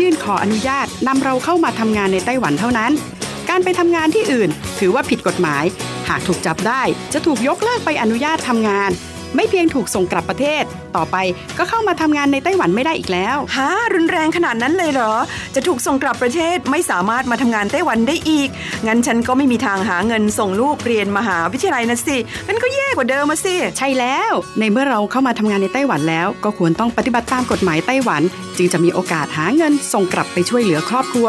ยื่นขออนุญาตนำเราเข้ามาทำงานในไต้หวันเท่านั้น การไปทำงานที่อื่น ถือว่าผิดกฎหมาย หากถูกจับได้จะถูกยกเลิกไปอนุญาตทำงาน ไม่เพียงถูกส่งกลับประเทศ ต่อไปก็เข้ามาทำงานในไต้หวันไม่ได้อีกแล้วฮะรุนแรงขนาดนั้นเลยเหรอ จะถูกส่งกลับประเทศไม่สามารถมาทำงานไต้หวันได้อีก งั้นฉันก็ไม่มีทางหาเงินส่งลูกเรียนมหาวิทยาลัยนะสิงั้นก็แย่กว่าเดิมมาสิ ใช่แล้ว ในเมื่อเราเข้ามาทำงานในไต้หวันแล้ว ก็ควรต้องปฏิบัติตามกฎหมายไต้หวัน จึงจะมีโอกาสหาเงินส่งกลับไปช่วยเหลือครอบครัว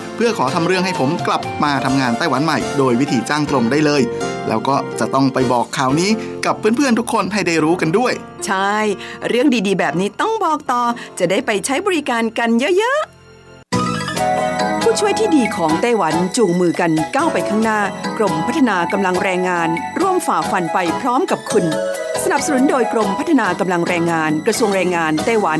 เพื่อขอทำเรื่องให้ผมกลับมาทำงานไต้หวันใหม่ โดยวิธีจ้างตรงได้เลย แล้วก็จะต้องไปบอกข่าวนี้กับเพื่อนๆทุกคนให้ได้รู้กันด้วย ใช่ เรื่องดีๆ แบบนี้ต้องบอกต่อจะได้ไปใช้บริการกันเยอะๆ ผู้ช่วยที่ดีของไต้หวันจูงมือกันก้าวไปข้างหน้า กรมพัฒนากำลังแรงงาน ร่วมฝ่าฟันไปพร้อมกับคุณ สนับสนุนโดยกรมพัฒนากำลังแรงงาน กระทรวงแรงงานไต้หวัน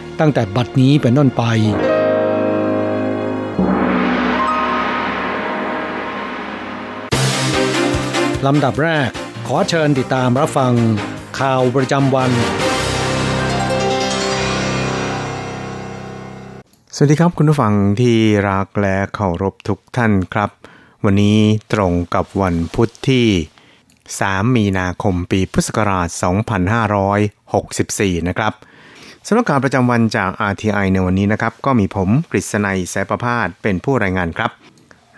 ตั้งแต่บัดนี้เป็นต้นไป ลำดับแรก ขอเชิญติดตามรับฟัง ข่าวประจำวัน สวัสดีครับคุณผู้ฟังที่รักและเคารพทุกท่านครับ วันนี้ตรงกับวันพุทธที่3 มีนาคมปีพุทธศักราช 2564 นะครับ สำหรับข่าวประจำวันจาก RTI ในวันนี้นะครับ ก็มีผมกฤษณัยแสประพาสเป็นผู้รายงานครับ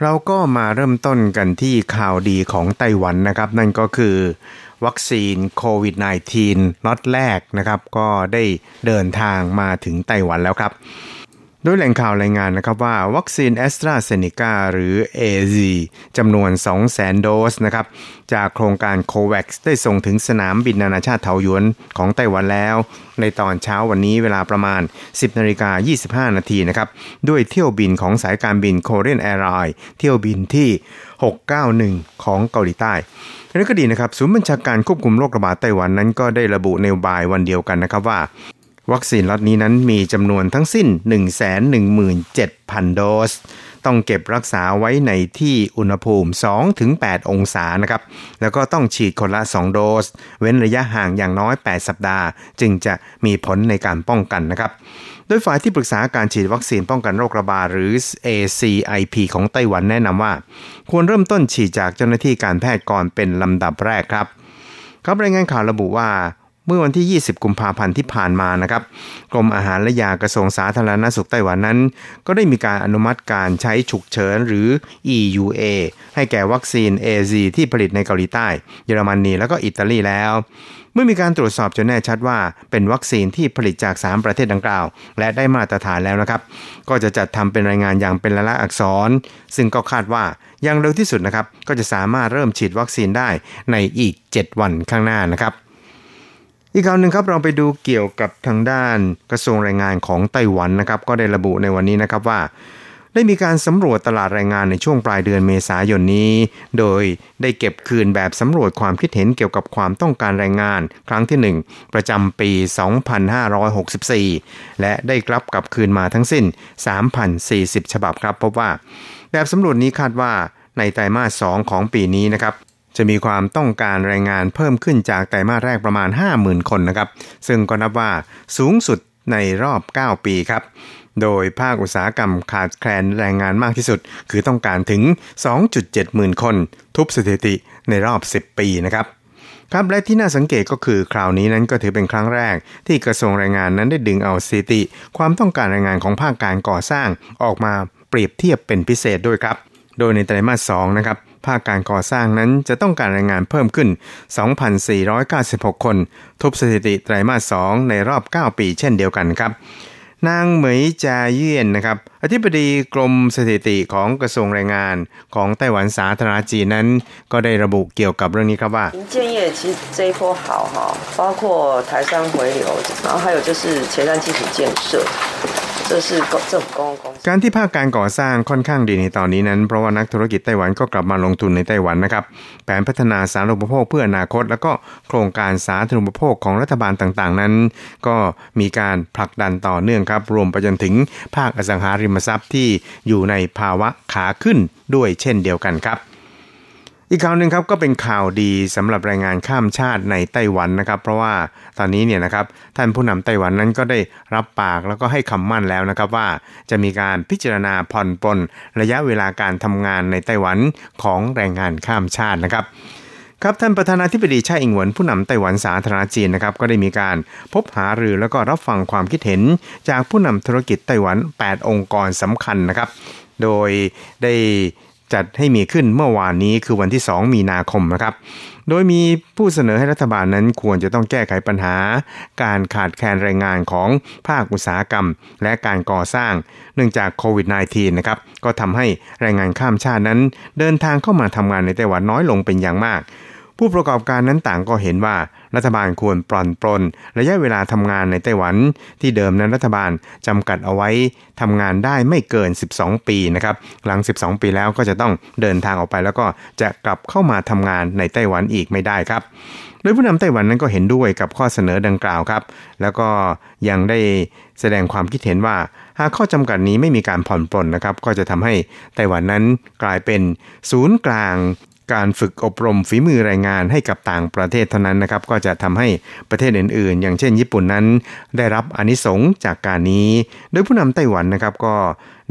เราก็มาเริ่มต้นกันที่ข่าวดีของไต้หวันนะครับ นั่นก็คือ วัคซีนโควิด -19 ล็อตแรกนะครับ ก็ได้เดินทางมาถึงไต้หวันแล้วครับ โดยแหล่งข่าวรายงานนะครับว่าวัคซีนแอสตราเซเนกาหรือ AZ จำนวน 200,000 โดสนะครับจากโครงการ COVAX ได้ส่งถึงสนามบินนานาชาติเทาหยวนของไต้หวันแล้ว ในตอนเช้าวันนี้เวลาประมาณ 10นาฬิกา25 นาทีนะครับด้วยเที่ยวบินของสายการบิน Korean Airlines เที่ยวบินที่ 691 ของเกาหลีใต้นั่นก็ดีนะครับศูนย์บัญชาการควบคุมโรคระบาดไต้หวันนั้นก็ได้ระบุในบ่ายวันเดียวกันนะครับว่า วัคซีนล็อตนี้นั้นมีจำนวนทั้งสิ้น 117,000 โดส ต้องเก็บรักษาไว้ในที่อุณหภูมิ 2-8 องศานะครับ แล้วก็ต้องฉีดคนละ 2 โดส เว้นระยะห่างอย่างน้อย 8 สัปดาห์ จึงจะมีผลในการป้องกันนะครับ โดยฝ่ายที่ปรึกษาการฉีดวัคซีนป้องกันโรคระบาดหรือ ACIP ของไต้หวันแนะนำว่า ควรเริ่มต้นฉีดจากเจ้าหน้าที่การแพทย์ก่อนเป็นลำดับแรกครับครับรายงานข่าวระบุว่า เมื่อวันที่ 20 กุมภาพันธ์ที่ผ่านมานะครับ กรมอาหารและยากระทรวงสาธารณสุขไต้หวันนั้น ก็ได้มีการอนุมัติการใช้ฉุกเฉินหรือ EUA ให้แก่วัคซีน AZ ที่ผลิตในเกาหลีใต้ เยอรมนีและก็อิตาลีแล้ว เมื่อมีการตรวจสอบจนแน่ชัดว่า เป็นวัคซีนที่ผลิตจาก 3 ประเทศดังกล่าว และได้มาตรฐานแล้วนะครับ ก็จะจัดทำเป็นรายงานอย่างเป็นลายลักษณ์อักษร ซึ่งก็คาดว่าอย่างเร็วที่สุดนะครับก็จะสามารถเริ่มฉีดวัคซีนได้ในอีก 7 วันข้างหน้านะครับ อีกข่าวหนึ่งครับเราไปดูเกี่ยวกับทางด้านกระทรวงแรงงานของไต้หวันนะครับ ก็ได้ระบุในวันนี้นะครับว่า ได้มีการสำรวจตลาดแรงงานในช่วงปลายเดือนเมษายนนี้ โดยได้เก็บคืนแบบสำรวจความคิดเห็นเกี่ยวกับความต้องการแรงงาน ครั้งที่ 1 ประจำปี 2564 และได้กลับกลับคืนมาทั้งสิ้น 3,040 ฉบับครับ พบว่า แบบสำรวจนี้คาดว่าในไตรมาส 2 ของปีนี้นะครับ จะมีความต้องการแรงงานเพิ่มขึ้นจากไตรมาสแรกประมาณ 50,000 คนนะครับ ซึ่งก็นับว่าสูงสุดในรอบ 9 ปีครับ โดยภาคอุตสาหกรรมขาดแคลนแรงงานมากที่สุด คือต้องการถึง 2.7 หมื่นคน ทุบสถิติในรอบ 10 ปีนะครับครับและที่น่าสังเกตก็คือคราวนี้นั้นก็ถือเป็นครั้งแรก ที่กระทรวงแรงงานนั้นได้ดึงเอาสถิติ ความต้องการแรงงานของภาคการก่อสร้างออกมาเปรียบเทียบเป็นพิเศษด้วยครับ โดยในไตรมาส2นะครับ ภาคการก่อสร้างนั้นจะต้องการแรงงานเพิ่มขึ้น 2,496 คน ทุบสถิติไตรมาส 2 ในรอบ 9 ปีเช่นเดียวกันครับ นางเหมยจาเยี่ยนนะครับ อธิบดีกรมสถิติของกระทรวงแรงงานของไต้หวันสาธารณจีนนั้น ก็ได้ระบุเกี่ยวกับเรื่องนี้ครับว่า 建业其实这一波好哈，包括台商回流，然后还有就是前瞻基础建设， การที่ภาคการก่อสร้างค่อนข้างดีในตอนนี้นั้น เพราะว่านักธุรกิจไต้หวันก็กลับมาลงทุนในไต้หวันนะครับแผนพัฒนาสาธารณปโภคเพื่ออนาคต แล้วก็โครงการสาธารณูปโภคของรัฐบาลต่างๆ นั้น ก็มีการผลักดันต่อเนื่องครับ รวมไปจนถึงภาคอสังหาริมทรัพย์ที่อยู่ในภาวะขาขึ้นด้วยเช่นเดียวกันครับ อีกข่าวหนึ่งครับก็เป็นข่าวดีสำหรับแรงงานข้ามชาติในไต้หวันนะครับ เพราะว่าตอนนี้เนี่ยนะครับท่านผู้นำไต้หวันนั้นก็ได้รับปากแล้วก็ให้คำมั่นแล้วนะครับว่าจะมีการพิจารณาผ่อนปลนระยะเวลาการทำงานในไต้หวันของแรงงานข้ามชาตินะครับครับท่านประธานาธิบดีชาอิงหวนผู้นำไต้หวันสาธารณจีนนะครับก็ได้มีการพบหารือแล้วก็รับฟังความคิดเห็น จากผู้นำธุรกิจไต้หวัน 8 องค์กรสำคัญนะครับ โดยได้ จัดให้มีขึ้นเมื่อวานนี้คือวันที่ 2 มีนาคมนะครับ โดยมีผู้เสนอให้รัฐบาลนั้นควรจะต้องแก้ไขปัญหา การขาดแคลนแรงงานของภาคอุตสาหกรรม และการก่อสร้าง เนื่องจากโควิด -19 นะครับ ก็ทำให้แรงงานข้ามชาตินั้น เดินทางเข้ามาทำงานในไต้หวันน้อยลงเป็นอย่างมาก ผู้ประกอบการนั้นต่างก็เห็นว่ารัฐบาลควรปลอนปลนระยะเวลาทำงานในไต้หวัน ที่เดิมนั้นรัฐบาลจำกัดเอาไว้ทำงานได้ไม่เกิน 12 ปีนะครับหลัง 12 ปีแล้วก็จะต้องเดินทางออกไปแล้วก็จะกลับเข้ามาทำงานในไต้หวันอีกไม่ได้ครับโดยผู้นำไต้หวันนั้นก็เห็นด้วยกับข้อเสนอดังกล่าวครับ แล้วก็ยังได้แสดงความคิดเห็นว่า หากข้อจำกัดนี้ไม่มีการผ่อนปลนนะครับ ก็จะทำให้ไต้หวันนั้นกลายเป็นศูนย์กลาง การฝึกอบรมฝีมือแรงงานให้กับต่างประเทศเท่านั้นนะครับ ก็จะทำให้ประเทศอื่นๆ อย่างเช่นญี่ปุ่นนั้น ได้รับอนิสงส์จากการนี้ โดยผู้นำไต้หวันนะครับก็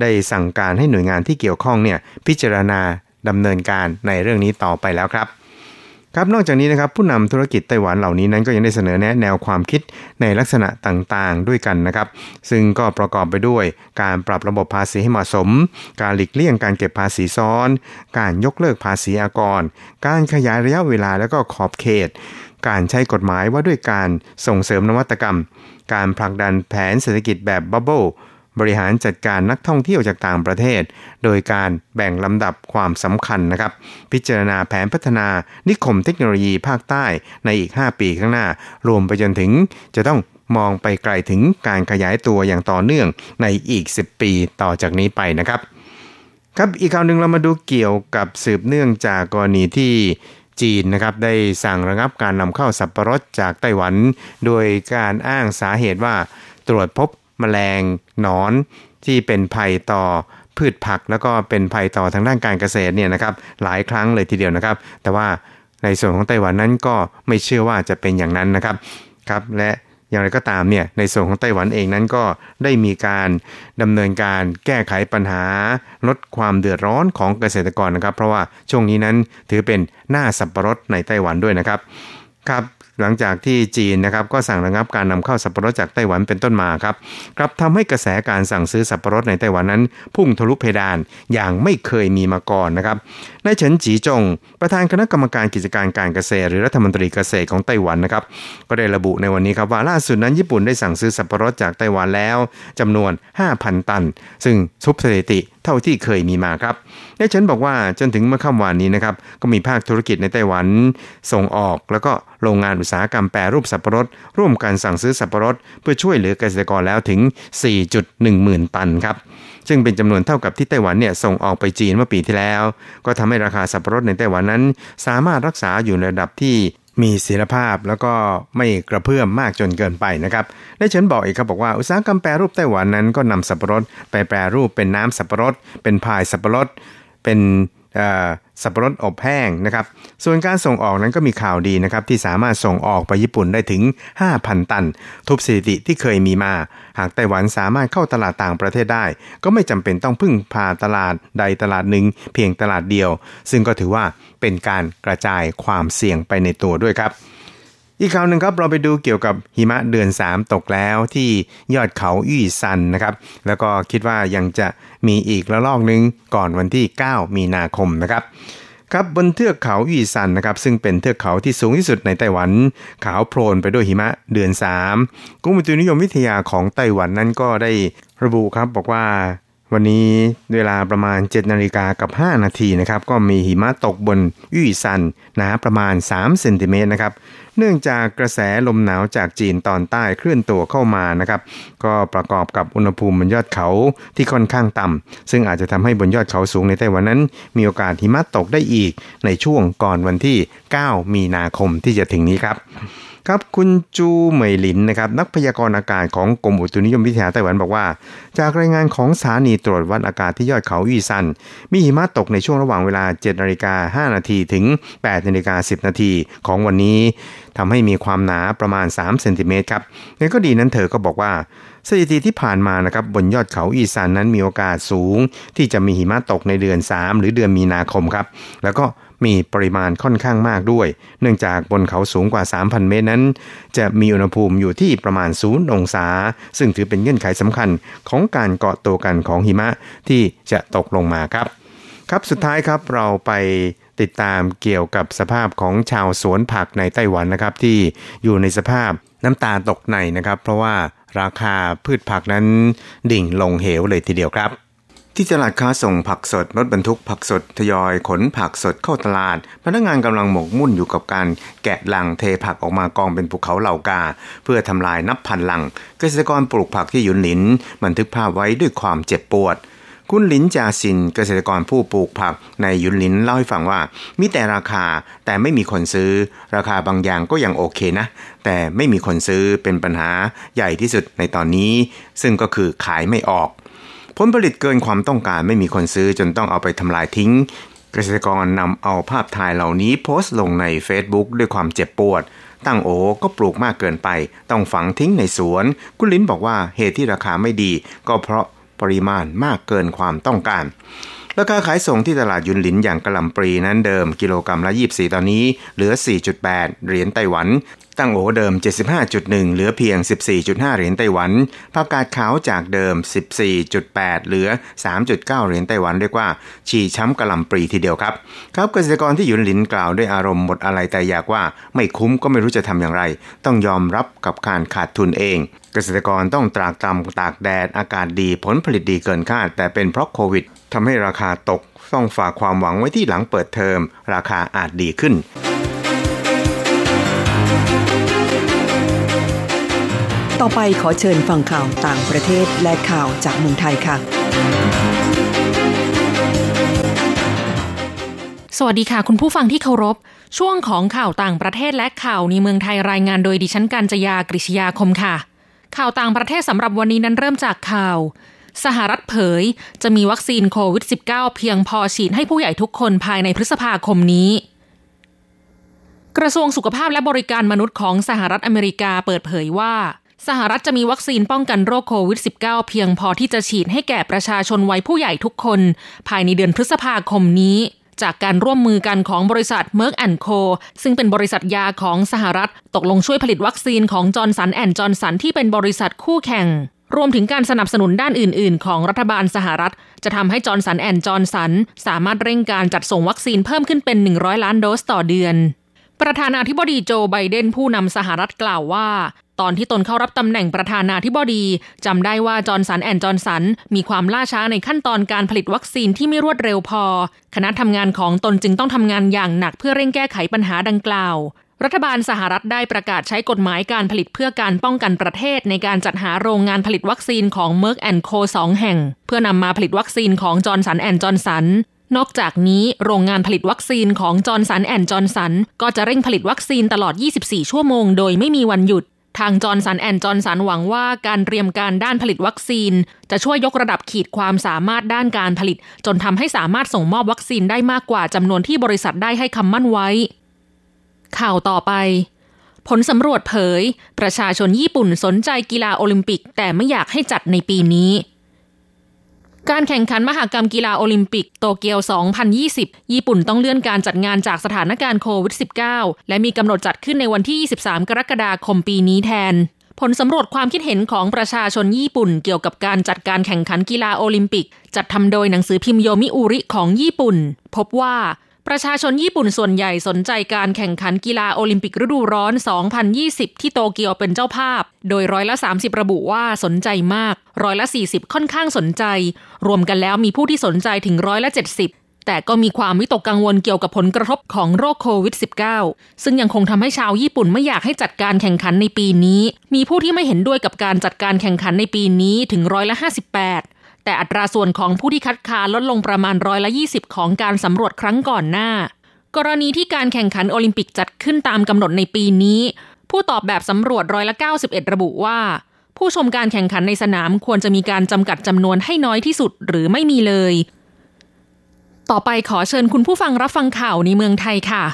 ได้สั่งการให้หน่วยงานที่เกี่ยวข้องเนี่ยพิจารณาดำเนินการในเรื่องนี้ต่อไปแล้วครับ ครับนอกจากนี้นะครับผู้นำธุรกิจไต้หวันเหล่านี้นั้นก็ยังได้เสนอแนะแนวความคิดในลักษณะต่างๆ ด้วยกันนะครับ ซึ่งก็ประกอบไปด้วยการปรับระบบภาษีให้เหมาะสม การหลีกเลี่ยงการเก็บภาษีซ้อน การยกเลิกภาษีอากร การขยายระยะเวลาและก็ขอบเขต การใช้กฎหมายว่าด้วยการส่งเสริมนวัตกรรม การผลักดันแผนเศรษฐกิจแบบบับเบิล บริหารจัดการนักท่องเที่ยวจากต่างประเทศ โดยการแบ่งลำดับความสำคัญนะครับ พิจารณาแผนพัฒนานิคมเทคโนโลยีภาคใต้ในอีก 5 ปีข้างหน้า รวมไปจนถึงจะต้องมองไปไกลถึงการขยายตัวอย่างต่อเนื่องในอีก 10 ปีต่อจากนี้ไปนะครับ ครับอีกข่าวหนึ่งเรามาดูเกี่ยวกับสืบเนื่องจากกรณีที่จีนนะครับได้สั่งระงับการนำเข้าสับปะรดจากไต้หวัน โดยการอ้างสาเหตุว่าตรวจพบ แมลงหนอนที่เป็นภัยต่อพืชผัก แล้วก็เป็นภัยต่อทางด้านการเกษตรเนี่ยนะครับหลายครั้งเลยทีเดียวนะครับ แต่ว่าในส่วนของไต้หวันนั้นก็ไม่เชื่อว่าจะเป็นอย่างนั้นนะครับครับและอย่างไรก็ตามเนี่ยในส่วนของไต้หวันเองนั้นก็ได้มีการดำเนินการแก้ไขปัญหา ลดความเดือดร้อนของเกษตรกรนะครับ เพราะว่าช่วงนี้นั้นถือเป็นหน้าสับปะรดในไต้หวันด้วยนะครับครับ หลังจากที่จีนนะครับก็สั่งระงับการนำเข้าสับปะรดจากไต้หวันเป็นต้นมาครับกลับทำให้กระแสการสั่งซื้อสับปะรดในไต้หวันนั้น พุ่งทะลุเพดานอย่างไม่เคยมีมาก่อนนะครับนายเฉินจีจง ประธานคณะกรรมการกิจการการเกษตร หรือรัฐมนตรีเกษตรของไต้หวันนะครับก็ได้ระบุในวันนี้ครับว่าล่าสุดนั้นญี่ปุ่นได้สั่งซื้อสับปะรดจากไต้หวันแล้วจำนวน 5,000 ตัน ซึ่งทุบสถิติ เท่าที่เคยมีมาครับนายเฉินบอกว่าจนถึงเมื่อค่ำวานนี้นะครับก็มีภาคธุรกิจในไต้หวัน ส่งออก แล้วก็โรงงานอุตสาหกรรมแปรรูปสับปะรด ร่วมกันสั่งซื้อสับปะรด เพื่อช่วยเหลือเกษตรกรแล้วถึง 4.1หมื่นตันครับซึ่งเป็นจำนวนเท่ากับที่ไต้หวันเนี่ยส่งออกไปจีนเมื่อปีที่แล้ว ก็ทำให้ราคาสับปะรดในไต้หวันนั้น สามารถรักษาอยู่ในระดับที่ มีศิลภาพแล้วก็ไม่กระเพื่อมมากจนเกินไปนะครับและเฉินบอกอีกครับบอกว่าอุตสาหกรรมแปรรูปไต้หวันนั้นก็นำสับปะรดไปแปรรูปเป็นน้ำสับปะรด เป็นพายสับปะรด เป็น สับปะรดอบแห้งนะครับ ส่วนการส่งออกนั้นก็มีข่าวดีนะครับ ที่สามารถส่งออกไปญี่ปุ่นได้ถึง 5,000 ตัน ทุบสถิติที่เคยมีมา หากไต้หวันสามารถเข้าตลาดต่างประเทศได้ ก็ไม่จำเป็นต้องพึ่งพาตลาดใดตลาดหนึ่ง เพียงตลาดเดียว ซึ่งก็ถือว่าเป็นการกระจายความเสี่ยงไปในตัวด้วยครับ อีกข่าวหนึ่งครับเราไปดูเกี่ยวกับหิมะเดือน 3 ตกแล้วที่ยอดเขาอี้ซันนะครับแล้วก็คิดว่ายังจะมีอีกระลอกหนึ่งก่อนวันที่ 9 มีนาคมนะครับครับบนเทือกเขาอี้ซันนะครับซึ่งเป็นเทือกเขาที่สูงที่สุดในไต้หวัน ขาวโพลนไปด้วยหิมะเดือน 3กรมอุตุนิยมวิทยาของไต้หวันนั้นก็ได้ระบุครับบอกว่าวันนี้เวลาประมาณ 7นาฬิกากับ 5 นาทีนะครับก็มีหิมะตกบนยี่ซันหนาประมาณ 3 เซนติเมตรนะครับ เนื่องจากกระแสลมหนาวจากจีนตอนใต้เคลื่อนตัวเข้ามานะครับ ก็ประกอบกับอุณหภูมิบนยอดเขาที่ค่อนข้างต่ำซึ่งอาจจะทำให้บนยอดเขาสูงในไต้หวันนั้น มีโอกาสหิมะตกได้อีกในช่วงก่อนวันที่ 9 มีนาคมที่จะถึงนี้ครับ ครับคุณจูเหมยหลินนะครับนักพยากรณ์อากาศของกรมอุตุนิยมวิทยาไต้หวันบอกว่า จากรายงานของสถานีตรวจวัดอากาศที่ยอดเขาอีซัน มีหิมะตกในช่วงระหว่างเวลา7นาฬิกา5นาทีถึง8นาฬิกา10 นาทีของวันนี้ทำให้มีความหนาประมาณ3เซนติเมตรครับในก็ดีนั้นเธอก็บอกว่าสถิติที่ผ่านมานะครับบนยอดเขาอีสานนั้นมีโอกาสสูง ที่จะมีหิมะตกในเดือน 3 หรือเดือนมีนาคมครับ แล้วก็ มีปริมาณค่อนข้างมากด้วย เนื่องจากบนเขาสูงกว่า 3,000 เมตรนั้น จะมีอุณหภูมิอยู่ที่ประมาณศูนย์องศา ซึ่งถือเป็นเงื่อนไขสำคัญของการเกาะตัวกันของหิมะที่จะตกลงมาครับ ครับสุดท้ายครับเราไปติดตามเกี่ยวกับสภาพของชาวสวนผักในไต้หวันนะครับที่อยู่ในสภาพน้ำตาตกในนะครับ เพราะว่าราคาพืชผักนั้นดิ่งลงเหวเลยทีเดียวครับ ที่ตลาดค้าส่งผักสดรถบรรทุกผักสดทยอยขนผักสดเข้าตลาด พนักงานกำลังหมกมุ่นอยู่กับการแกะลังเทผักออกมากองเป็นภูเขาเหล่ากา เพื่อทำลายนับพันลัง เกษตรกรปลูกผักที่ยุนหลิน บันทึกภาพไว้ด้วยความเจ็บปวด คุณหลินจาซินเกษตรกรผู้ปลูกผักในยุนหลินเล่าให้ฟังว่า มีแต่ราคาแต่ไม่มีคนซื้อ ราคาบางอย่างก็ยังโอเคนะ แต่ไม่มีคนซื้อเป็นปัญหาใหญ่ที่สุดในตอนนี้ ซึ่งก็คือขายไม่ออก ผลผลิตเกินความต้องการไม่มีคนซื้อจนต้องเอาไปทำลายทิ้ง เกษตรกรนำเอาภาพถ่ายเหล่านี้โพสต์ลงใน Facebook ด้วยความเจ็บปวด ตั้งโอก็ปลูกมากเกินไป ต้องฝังทิ้งในสวนกุณลินบอกว่าเหตุที่ราคาไม่ดี ก็เพราะปริมาณมากเกินความต้องการราคาขายส่งที่ตลาดยุนหลินอย่างกระลำปรีนั้นเดิมกิโลกรรัมละ 24 ตอนนี้เหลือ 4.8 เหรียญไต้หวัน ตั้งโอเดิม 75.1 เหลือเพียง 14.5 เหรียญไต้หวันผักกาดขาวจากเดิม 14.8 เหลือ 3.9 เหรียญไต้หวันเรียกว่าฉี่ช้ำกระลำปรีทีเดียวครับ ครับเกษตรกรที่อยู่หลินกล่าวด้วยอารมณ์หมดอะไรแต่อยากว่าไม่คุ้มก็ไม่รู้จะทำอย่างไร ต้องยอมรับกับการขาดทุนเองเกษตรกรต้องตรากตรำตากแดด อากาศดีผลผลิตดีเกินคาด แต่เป็นเพราะโควิดทำให้ราคาตก ต้องฝากความหวังไว้ที่หลังเปิดเทอม ราคาอาจดีขึ้น ต่อไปขอเชิญฟังข่าวต่างประเทศและข่าวจากเมืองไทยค่ะ สวัสดีค่ะ คุณผู้ฟังที่เคารพ ช่วงของข่าวต่างประเทศและข่าวในเมืองไทยรายงานโดยดิฉันกัญจยากริชยาคมค่ะ ข่าวต่างประเทศสำหรับวันนี้นั้นเริ่มจากข่าว สหรัฐเผย จะมีวัคซีนโควิด -19 เพียงพอฉีดให้ผู้ใหญ่ทุกคนภายในพฤษภาคมนี้ กระทรวงสุขภาพและบริการมนุษย์ของสหรัฐอเมริกาเปิดเผยว่า สหรัฐจะมีวัคซีนป้องกันโรคโควิด -19 เพียงพอที่จะฉีดให้แก่ประชาชนวัยผู้ใหญ่ทุกคน ภายในเดือนพฤษภาคมนี้ จากการร่วมมือกันของบริษัท Merck Co ซึ่งเป็นบริษัทยาของสหรัฐ ตกลงช่วยผลิตวัคซีนของจอห์นสันแอนด์จอห์นสันที่เป็นบริษัทคู่แข่งรวมถึงการสนับสนุนด้านอื่น ๆ ของรัฐบาลสหรัฐ จะทำให้จอห์นสันแอนด์จอห์นสันสามารถเร่งการจัดส่งวัคซีนเพิ่มขึ้นเป็น 100 ล้านโดสต่อเดือน ประธานาธิบดีโจไบเดนผู้นำสหรัฐกล่าวว่า ตอนที่ตนเข้ารับตำแหน่งประธานาธิบดีจำได้ว่าจอห์นสันแอนด์จอห์นสันมีความล่าช้าในขั้นตอนการผลิตวัคซีนที่ไม่รวดเร็วพอ คณะทำงานของตนจึงต้องทำงานอย่างหนักเพื่อเร่งแก้ไขปัญหาดังกล่าว รัฐบาลสหรัฐได้ประกาศใช้กฎหมายการผลิตเพื่อการป้องกันประเทศ ในการจัดหาโรงงานผลิตวัคซีนของ Merck Co สองแห่ง เพื่อนำมาผลิตวัคซีนของจอห์นสันแอนด์จอห์นสัน นอกจากนี้โรงงานผลิตวัคซีนของจอห์นสันแอนด์จอห์นสันก็จะเร่งผลิตวัคซีนตลอด 24 ชั่วโมงโดยไม่มีวันหยุด ทางจอห์นสันแอนด์จอห์นสันหวังว่าการเตรียมการด้านผลิตวัคซีน จะช่วยยกระดับขีดความสามารถด้านการผลิต จนทำให้สามารถส่งมอบวัคซีนได้มากกว่าจำนวนที่บริษัทได้ให้คำมั่นไว้ ข่าวต่อไปผลสำรวจเผย ประชาชนญี่ปุ่นสนใจกีฬาโอลิมปิก แต่ไม่อยากให้จัดในปีนี้ การแข่งขันมหกรรมกีฬาโอลิมปิกโตเกียว 2020 ญี่ปุ่นต้องเลื่อนการจัดงานจากสถานการณ์โควิด -19 และมีกำหนดจัดขึ้นในวันที่ 23 กรกฎาคมปีนี้แทน ผลสำรวจความคิดเห็นของประชาชนญี่ปุ่นเกี่ยวกับการจัดการแข่งขันกีฬาโอลิมปิก จัดทำโดยหนังสือพิมพ์โยมิอุริของญี่ปุ่น พบว่า ประชาชนญี่ปุ่นส่วนใหญ่สนใจการแข่งขันกีฬาโอลิมปิกฤดูร้อน 2020 ที่โตเกียวเป็นเจ้าภาพ โดยร้อยละ 30 ระบุว่าสนใจมาก ร้อยละ 40 ค่อนข้างสนใจ รวมกันแล้วมีผู้ที่สนใจถึงร้อยละ 70 แต่ก็มีความวิตกกังวลเกี่ยวกับผลกระทบของโรคโควิด -19 ซึ่งยังคงทำให้ชาวญี่ปุ่นไม่อยากให้จัดการแข่งขันในปีนี้ มีผู้ที่ไม่เห็นด้วยกับการจัดการแข่งขันในปีนี้ถึงร้อยละ 58 แต่อัตราส่วนของผู้ที่คัดค้านลดลงประมาณร้อยละ20 ของการสำรวจครั้งก่อนหน้า กรณีที่การแข่งขันโอลิมปิกจัดขึ้นตามกำหนดในปีนี้ ผู้ตอบแบบสำรวจร้อยละ91 ระบุว่า ผู้ชมการแข่งขันในสนามควรจะมีการจำกัดจำนวนให้น้อยที่สุดหรือไม่มีเลย ต่อไปขอเชิญคุณผู้ฟังรับฟังข่าวในเมืองไทยค่ะ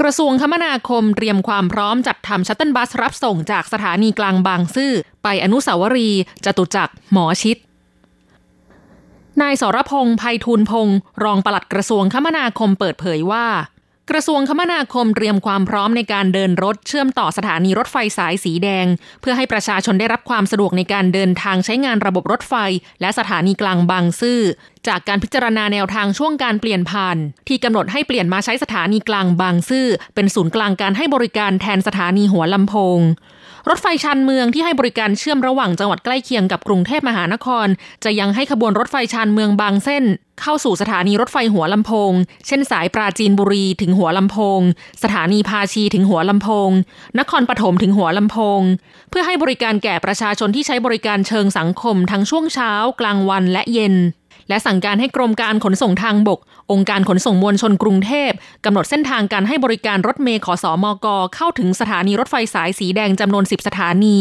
กระทรวงคมนาคมเตรียมความพร้อมจัดทำชัตเติลบัสรับส่งจากสถานีกลางบางซื่อ ไปอนุสาวรีย์จตุจักรหมอชิด นายสรพงษ์ภัยทูลพงศ์รองปลัดกระทรวงคมนาคมเปิดเผยว่า กระทรวงคมนาคมเตรียมความพร้อมในการเดินรถเชื่อมต่อสถานีรถไฟสายสีแดง เพื่อให้ประชาชนได้รับความสะดวกในการเดินทางใช้งานระบบรถไฟ และสถานีกลางบางซื่อ จากการพิจารณาแนวทางช่วงการเปลี่ยนผ่าน ที่กำหนดให้เปลี่ยนมาใช้สถานีกลางบางซื่อ เป็นศูนย์กลางการให้บริการแทนสถานีหัวลำโพง รถไฟชานเมืองที่ให้บริการเชื่อมระหว่างจังหวัดใกล้เคียงกับกรุงเทพมหานคร จะยังให้ขบวนรถไฟชานเมืองบางเส้น เข้าสู่สถานีรถไฟหัวลำโพง เช่นสายปราจีนบุรีถึงหัวลำโพง สถานีภาชีถึงหัวลำโพง นครปฐมถึงหัวลำโพง เพื่อให้บริการแก่ประชาชนที่ใช้บริการเชิงสังคมทั้งช่วงเช้ากลางวันและเย็น และสั่งการให้กรมการขนส่งทางบก องค์การขนส่งมวลชนกรุงเทพกำหนดเส้นทางการให้บริการรถเมล์ขอสอมกเข้าถึงสถานีรถไฟสายสีแดงจำนวน 10 สถานี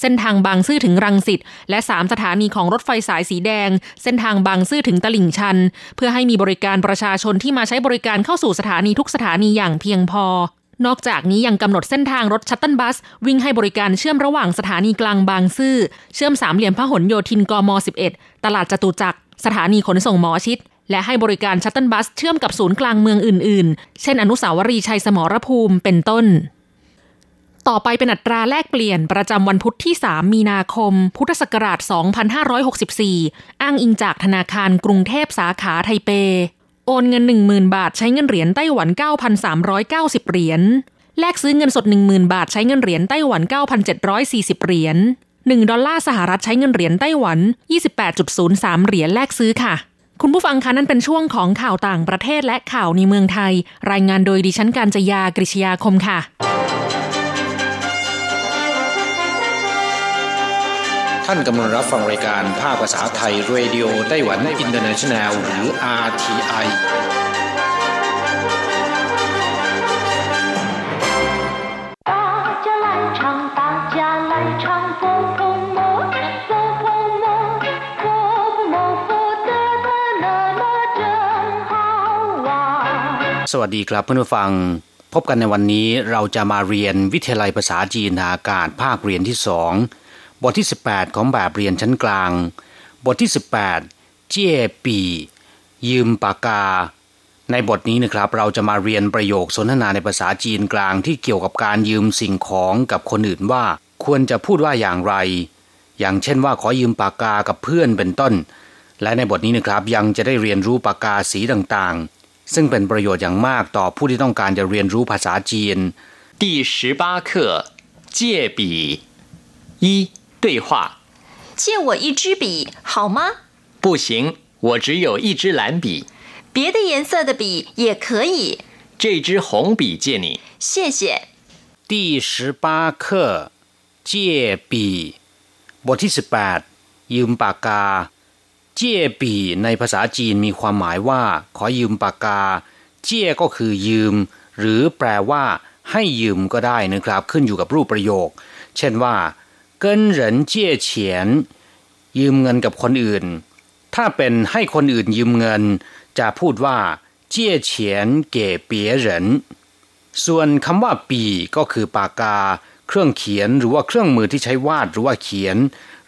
เส้นทางบางซื่อถึงรังสิตและ 3 สถานีของรถไฟสายสีแดง เส้นทางบางซื่อถึงตลิ่งชัน เพื่อให้มีบริการประชาชนที่มาใช้บริการเข้าสู่สถานีทุกสถานีอย่างเพียงพอนอกจากนี้ยังกำหนดเส้นทางรถ shuttle bus วิ่งให้บริการเชื่อมระหว่างสถานีกลางบางซื่อ เชื่อมสามเหลี่ยมพหลโยธินกม 11 ตลาดจตุจักร สถานีขนส่งหมอชิต และให้บริการ shuttle bus เชื่อมกับศูนย์กลางเมืองอื่น ๆ เช่น อนุสาวรีย์ชัยสมรภูมิเป็นต้น ต่อไปเป็นอัตราแลกเปลี่ยนประจำวันพุธที่ 3 มีนาคม พุทธศักราช 2564 อ้างอิงจากธนาคารกรุงเทพสาขาไทเป โอนเงิน 10,000 บาทใช้เงินเหรียญไต้หวัน 9,390 เหรียญแลกซื้อเงินสด 10,000 บาทใช้เงินเหรียญไต้หวัน 9,740 เหรียญ 1 ดอลลาร์สหรัฐใช้เงินเหรียญไต้หวัน 28.03 เหรียญแลกซื้อค่ะ คุณผู้ฟังคะนั่นเป็นช่วงของข่าวต่างประเทศและข่าวในเมืองไทย รายงานโดยดิฉันการจยากริชยาคมค่ะท่านกำลังรับฟังรายการภาคภาษาไทย Radio Taiwan International หรือ RTI สวัสดีครับเพื่อนผู้ฟัง พบกันในวันนี้เราจะมาเรียนวิทยาลัยภาษาจีนอากาศภาคเรียนที่สองบทที่ 18 ของแบบเรียนชั้นกลาง บทที่ 18 เจี้ยปี ยืมปากกา ในบทนี้นะครับเราจะมาเรียนประโยคสนทนาในภาษาจีนกลางที่เกี่ยวกับการยืมสิ่งของกับคนอื่นว่า ควรจะพูดว่าอย่างไร อย่างเช่นว่าขอยืมปากกากับเพื่อนเป็นต้น และในบทนี้นะครับยังจะได้เรียนรู้ปากกาสีต่างๆ ซึ่งเป็นประโยชน์อย่างมากต่อผู้ที่ต้องการจะเรียนรู้ภาษาจีน 第十八课借笔一对话借我一支笔好吗？不行，我只有一支蓝笔，别的颜色的笔也可以，这支红笔借你。谢谢。第十八课借笔บทที่ 18 ยืมปากกา เจี้ยปีในภาษาจีนมีความหมายว่า ขอยืมปากกา เจี้ยก็คือยืม หรือแปลว่า ให้ยืมก็ได้นะครับ ขึ้นอยู่กับรูปประโยค เช่นว่าเกินเหรินเจี้ยเฉียน ยืมเงินกับคนอื่น ถ้าเป็นให้คนอื่นยืมเงิน จะพูดว่า เจี้ยเฉียนเก๋เปียเหรินส่วนคำว่าปีก็คือปากกา เครื่องเขียนหรือว่าเครื่องมือที่ใช้วาดหรือว่าเขียน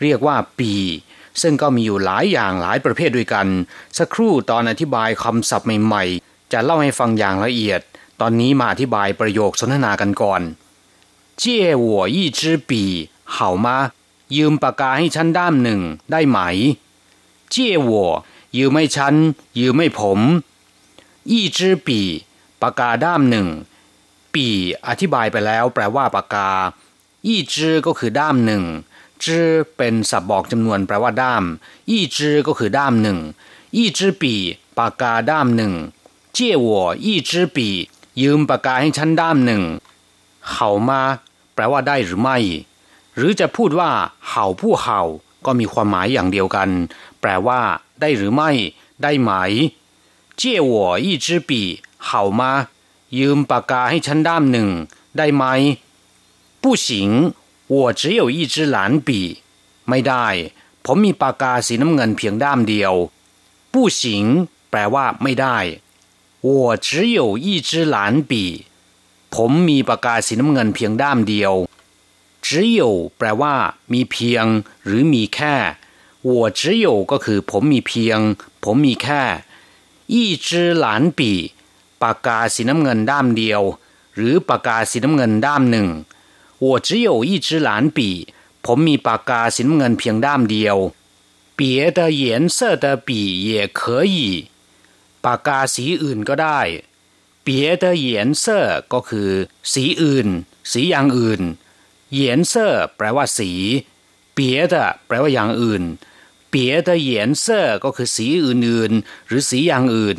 เรียกว่าปี ซึ่งก็มีอยู่หลายอย่างหลายประเภทด้วยกัน สักครู่ตอนอธิบายคำศัพท์ใหม่ๆ จะเล่าให้ฟังอย่างละเอียด ตอนนี้มาอธิบายประโยคสนทนากันก่อนเจ้หัวยี่จื้อปีเห่ายืมปากกาให้ฉันด้ามหนึ่งได้ไหม เจ้หัวยืมไม่ฉัน ยืมไม่ผม一支笔ปากกาด้ามหนึ่งปีอธิบายไปแล้วแปลว่าปากกา一支ก็คือด้ามหนึ่ง จื้อเป็นสับบอกจำนวนแปลว่าด้าม อีจื้อก็คือด้ามหนึ่ง อี้จื้อปีปากกาด้ามหนึ่ง เจี้ยวอี้จื้อปียืมปากกาให้ฉันด้ามหนึ่ง เห่ามาแปลว่าได้หรือไม่ หรือจะพูดว่า เห่าผู้เห่าก็มีความหมายอย่างเดียวกัน แปลว่า ได้หรือไม่ ได้ไหม เจี้ยวอี้จื้อปีเห่ามายืมปากกาให้ฉันด้ามหนึ่ง ได้ไหมผู้สิง 我只有一支蓝笔ไม่ได้ ผมมีปากกาสีน้ำเงินเพียงด้ามเดียว不行แปลว่าไม่ได้我只有一支蓝笔ผมมีปากกาสีน้ำเงินเพียงด้ามเดียว只有แปลว่า มีเพียง หรือมีแค่我只有ก็คือ ผมมีเพียง ผมมีแค่一支蓝笔ปากกาสีน้ำเงินด้ามเดียว หรือปากกาสีน้ำเงินด้ามหนึ่ง 我只有一支蓝笔ผมมีปากกาสีน้ำเงินเพียงด้ามเดียว别的颜色的笔也可以ปากกาสีอื่นก็ได้别的颜色ก็คือ สีอื่น สีอย่างอื่น颜色แปลว่าสี别的แปลว่าอย่างอื่น别的颜色ก็คือสีอื่นๆ หรือสีอย่างอื่น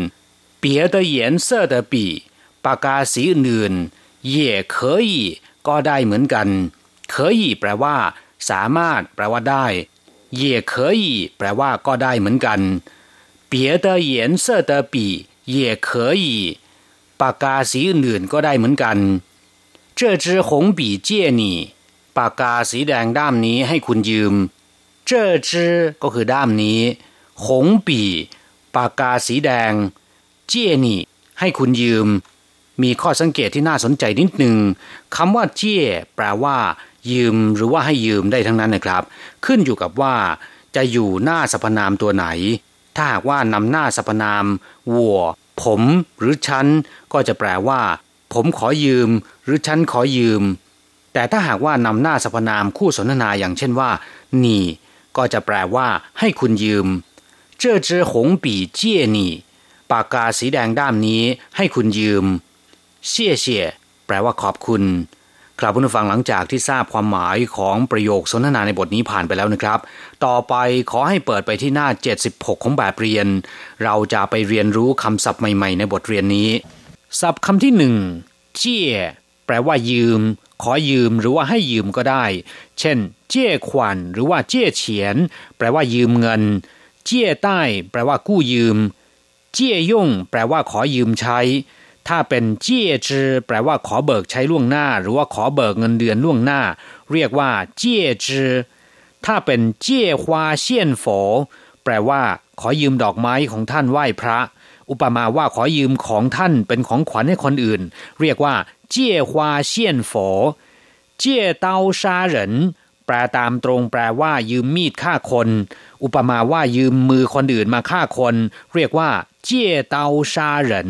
别的颜色的笔ปากกาสีอื่นๆ也可以 ก็ได้เหมือนกัน可以แปลว่า สามารถ แปลว่าได้也可以แปลว่าก็ได้เหมือนกัน别的颜色的笔也可以ปากกาสีอื่นๆก็ได้เหมือนกัน这支红笔借你ปากกาสีแดงด้ามนี้ให้คุณยืม这支ก็คือด้ามนี้หงปีปากกาสีแดง เจี้ยนี่ให้คุณยืม มีข้อสังเกตที่น่าสนใจนิดหนึ่งคำว่าเจี้ยแปลว่า ยืมหรือว่าให้ยืมได้ทั้งนั้นนะครับ ขึ้นอยู่กับว่า จะอยู่หน้าสรรพนามตัวไหน ถ้าหากว่านำหน้าสรรพนามวัว ผม หรือฉัน ก็จะแปลว่า ผมขอยืม หรือฉันขอยืม แ แต่ถ้าหากว่านำหน้าสรรพนามคู่สนทนาอย่างเช่นว่า你ก็จะแปลว่าให้คุณยืม这支红笔借你ปากกาสีแดงด้ามนี้ให้คุณยืม เชี่ยเชี่ยแปลว่าขอบคุณครับผู้ฟังหลังจากที่ทราบความหมายของประโยคสนทนาในบทนี้ผ่านไปแล้วนะครับ ต่อไปขอให้เปิดไปที่หน้า 76 ของแบบเรียน เราจะไปเรียนรู้คำศัพท์ใหม่ๆ ในบทเรียนนี้ ศัพท์คำที่หนึ่งเจี้ยแปลว่ายืม ขอยืมหรือว่าให้ยืมก็ได้ เช่น เจี้ยขวัญหรือว่าเจี้ยเฉียน แปลว่ายืมเงิน เจี้ยใต้ แปลว่ากู้ยืม เจี้ยย่งแปลว่าขอยืมใช้ ถ้าเป็นเจี้ยจือแปลว่าขอเบิกใช้ล่วงหน้า หรือว่าขอเบิกเงินเดือนล่วงหน้า เรียกว่าเจี้ยจือถ้าเป็นเจี้ยฮวาเซียนโฝแปลว่า ขอยืมดอกไม้ของท่านไหว้พระ อุปมาว่าขอยืมของท่านเป็นของขวัญให้คนอื่น เรียกว่า เจี้ยฮวาเซียนโฝเจี้ยเตาซาเหรินแปลตามตรงแปลว่า ยืมมีดฆ่าคน อุปมาว่ายืมมือคนอื่นมาฆ่าคน เรียกว่า เจี้ยเตาซาเหริน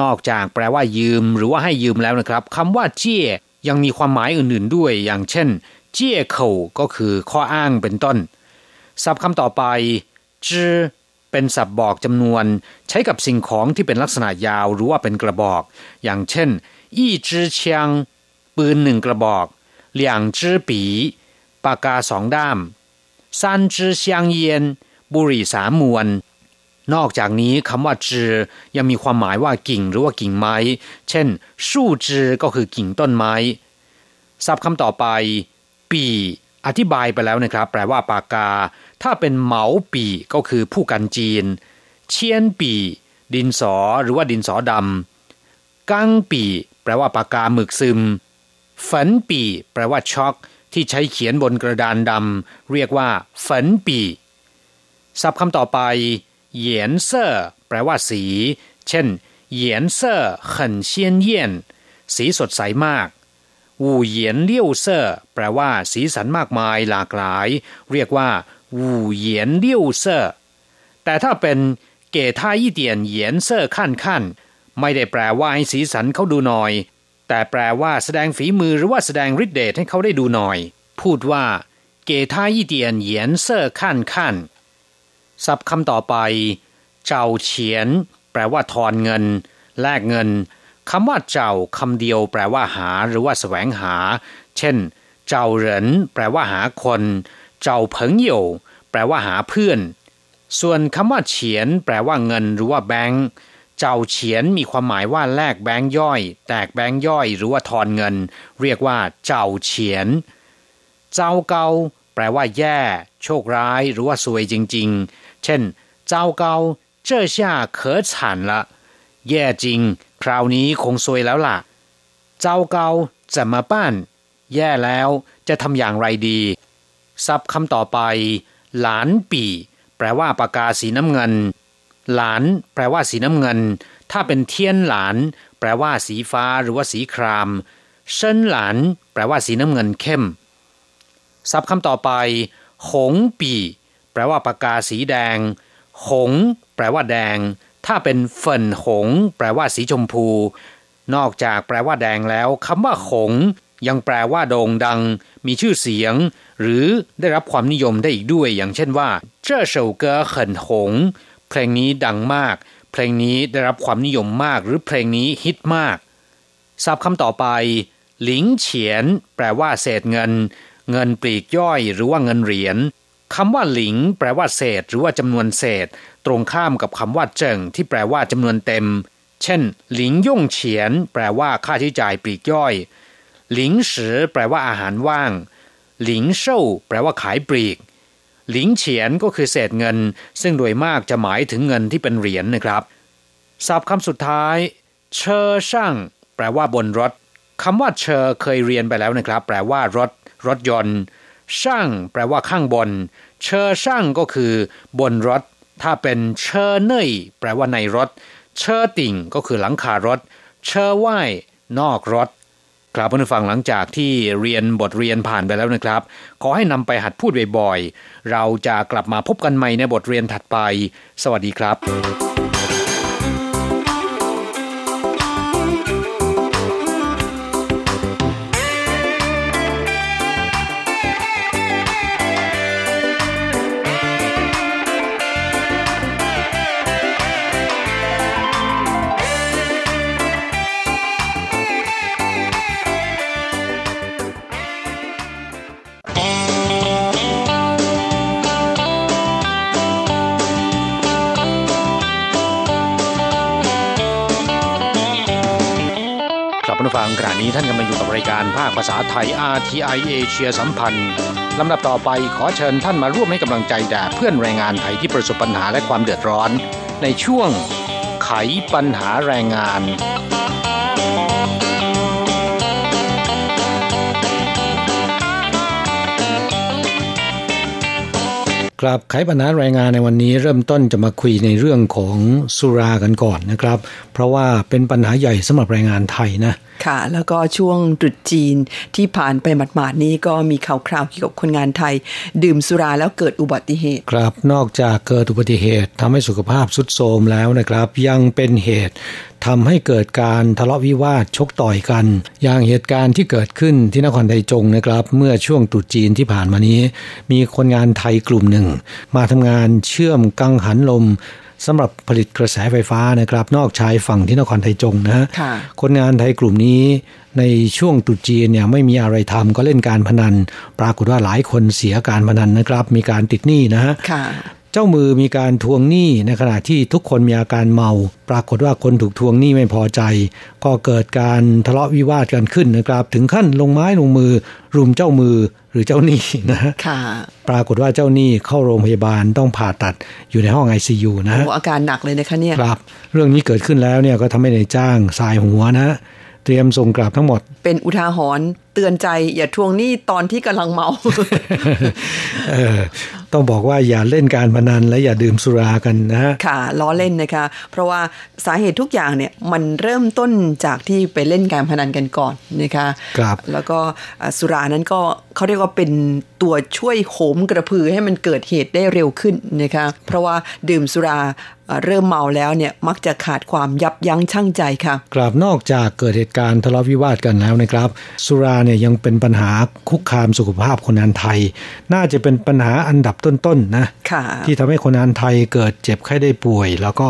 นอกจากแปลว่ายืมหรือว่าให้ยืมแล้วนะครับคำว่าเจี้ยยังมีความหมายอื่นๆด้วย อย่างเช่น เจี้ยเข่าก็คือข้ออ้างเป็นต้น ศัพท์คำต่อไปจื้อเป็นศัพท์บอกจำนวน ใช้กับสิ่งของที่เป็นลักษณะยาวหรือว่าเป็นกระบอก อย่างเช่น อี้จื้อเชียง ปืนหนึ่งกระบอกเหลี่ยงจื้อปีปากกาสองด้ามซันจื้อเซียงเยียนบุหรี่สามมวน นอกจากนี้คำว่าจือยังมีความหมายว่ากิ่งหรือว่ากิ่งไม้ เช่น สู้จือก็คือกิ่งต้นไม้ศัพท์คำต่อไป ปีอธิบายไปแล้วนะครับ แปลว่าปากกา ถ้าเป็นเหมาปีก็คือผู้กันจีน เชียนปี ดินสอหรือว่าดินสอดำกังปี แปลว่าปากกาหมึกซึมฝันปี แปลว่าช็อกที่ใช้เขียนบนกระดานดำเรียกว่าฝันปีศัพท์คำต่อไป เหยนเซอแปลว่าสี เช่นเหยียนเซอร์ขันสีสดใสมากวูเหยนเลี้ยวเซอแปลว่าสีสันมากมายหลากหลาย เรียกว่าวูเหยนเลี้ยวเซอแต่ถ้าเป็นเกท่ายี่เตียนเหยียนเซอร์ขั้นขั้นไม่ได้แปลว่าให้สีสันเขาดูหน่อย แต่แปลว่าแสดงฝีมือหรือว่าแสดงฤทธิ์เดชให้เขาได้ดูหน่อย พูดว่าเกท่ายี่เตียนเหยียนเซอร์ขั้นขั้น ศัพท์คำต่อไป เจ้าเฉียน แปลว่าทอนเงิน แลกเงินคำว่าเจ้าคำเดียวแปลว่าหา หรือว่าแสวงหา เช่น เจ้าเหรินแปลว่าหาคน เจ้าเพิงโยแปลว่าหาเพื่อน ส่วนคำว่าเฉียน แปลว่าเงิน หรือว่าแบงค์เจ้าเฉียนมีความหมายว่าแลกแบงค์ย่อย แตกแบงค์ย่อย หรือว่าทอนเงิน เรียกว่า เจ้าเฉียน เจ้าเกาแปลว่าแย่ โชคร้าย หรือว่าซวยจริง ๆ เช่น เจ้าเกา这下可惨了แย่จริง คราวนี้คงซวยแล้วล่ะ เจ้าเกาจะมาป้าน แย่แล้วจะทำอย่างไรดี ซับคำต่อไป หลานปี แปลว่าปากกาสีน้ำเงิน หลาน แปลว่าสีน้ำเงิน ถ้าเป็นเทียนหลาน แปลว่าสีฟ้าหรือว่าสีครามเชินหลาน แปลว่าสีน้ำเงินเข้ม ซับคำต่อไป หงปี แปลว่าปากกาสีแดง หง แปลว่าแดง ถ้าเป็นเฟินหง แปลว่าสีชมพู นอกจากแปลว่าแดงแล้วคำว่าหง ยังแปลว่าโด่งดัง มีชื่อเสียง หรือได้รับความนิยมได้อีกด้วย อย่างเช่นว่าเจ้าเฉาเกอเขินหง เพลงนี้ดังมาก เพลงนี้ได้รับความนิยมมาก หรือเพลงนี้ฮิตมากศัพท์คำต่อไปหลิงเฉียน แปลว่าเศษเงิน เงินปลีกย่อยหรือว่าเงินเหรียญ คำว่าหลิง แปลว่าเศษ หรือว่าจำนวนเศษ ตรงข้ามกับคำว่าเจิงที่แปลว่าจำนวนเต็ม เช่น หลิงย่งเฉียน แปลว่าค่าใช้จ่ายปลีกย่อย หลิงสือแปลว่าอาหารว่าง หลิงเช่าแปลว่าขายปลีก หลิงเฉียนก็คือเศษเงิน ซึ่งโดยมากจะหมายถึงเงินที่เป็นเหรียญนะครับศัพท์คำสุดท้าย เชอช่างแปลว่าบนรถคำว่าเชอเคยเรียนไปแล้วนะครับ แปลว่ารถ รถยนต์ ช่างแปลว่าข้างบน เชอช่างก็คือบนรถ ถ้าเป็นเชอเน่ยแปลว่าในรถ เชอติ่งก็คือหลังคารถ เชอไหว้นอกรถครับผู้ฟังหลังจากที่เรียนบทเรียนผ่านไปแล้วนะครับ ขอให้นำไปหัดพูดบ่อยๆ เราจะกลับมาพบกันใหม่ในบทเรียนถัดไป สวัสดีครับ「 ผู้ฟังขณะนี้ท่านกำลังอยู่กับรายการภาคภาษาไทย RTI เอเชียสัมพันธ์ลำดับต่อไปขอเชิญท่านมาร่วมให้กำลังใจแด่เพื่อนแรงงานไทยที่ประสบปัญหาและความเดือดร้อน ในช่วงไขปัญหาแรงงานครับไขปัญหาแรงงานในวันนี้เริ่มต้นจะมาคุยในเรื่องของสุรากันก่อนนะครับ เพราะว่าเป็นปัญหาใหญ่สำหรับแรงงานไทยนะ ค่ะ แล้วก็ช่วงตรุษจีนที่ผ่านไปหมาดๆนี้ก็มีข่าวคราวเกี่ยวกับคนงานไทย ดื่มสุราแล้วเกิดอุบัติเหตุ ครับนอกจากเกิดอุบัติเหตุทำให้สุขภาพทรุดโทรมแล้วนะครับ ยังเป็นเหตุทำให้เกิดการทะเลาะวิวาทชกต่อยกัน อย่างเหตุการณ์ที่เกิดขึ้นที่นครไทยจงนะครับ เมื่อช่วงตรุษจีนที่ผ่านมานี้ มีคนงานไทยกลุ่มหนึ่ง มาทำงานเชื่อมกังหันลม สำหรับผลิตกระแสไฟฟ้านะครับนอกชายฝั่งที่นครไทยจงนะฮะค่ะคนงานไทยกลุ่มนี้ในช่วงตรุษจีนเนี่ยไม่มีอะไรทำก็เล่นการพนัน ปรากฏว่าหลายคนเสียการพนันนะครับ มีการติดหนี้นะฮะค่ะ เจ้ามือมีการทวงหนี้ในขณะที่ทุกคนมีอาการเมา ปรากฏว่าคนถูกทวงหนี้ไม่พอใจ ก็เกิดการทะเลาะวิวาทกันขึ้นนะครับ ถึงขั้นลงไม้ลงมือ รุมเจ้ามือหรือเจ้าหนี้นะฮะค่ะ ปรากฏว่าเจ้าหนี้เข้าโรงพยาบาลต้องผ่าตัดอยู่ในห้องไอซียูนะฮะโอ้อาการหนักเลยนะคะเนี่ยครับ เรื่องนี้เกิดขึ้นแล้วเนี่ยก็ทำให้นายจ้างสายหัวนะฮะเตรียมส่งกลับทั้งหมด เป็นอุทาหรณ์เตือนใจอย่าทวงหนี้ตอนที่กำลังเมาเออ ต้องบอกว่าอย่าเล่นการพนันและอย่าดื่มสุรากันนะฮะค่ะล้อเล่นนะคะ เพราะว่าสาเหตุทุกอย่างเนี่ยมันเริ่มต้นจากที่ไปเล่นการพนันกันก่อนนะคะครับแล้วก็อ่าสุรานั้นก็เขาเรียกว่าเป็นตัวช่วยโหมกระพือให้มันเกิดเหตุได้เร็วขึ้นนะคะเพราะว่าดื่มสุราอ่า เริ่มเมาแล้วเนี่ยมักจะขาดความยับยั้งชั่งใจค่ะกราบนอกจากเกิดเหตุการณ์ทะเลาะวิวาทกันแล้วนะครับ สุราเนี่ยยังเป็นปัญหาคุกคามสุขภาพคนงานไทย น่าจะเป็นปัญหาอันดับต้นๆนะค่ะที่ทำให้คนงานไทยเกิดเจ็บไข้ได้ป่วย แล้วก็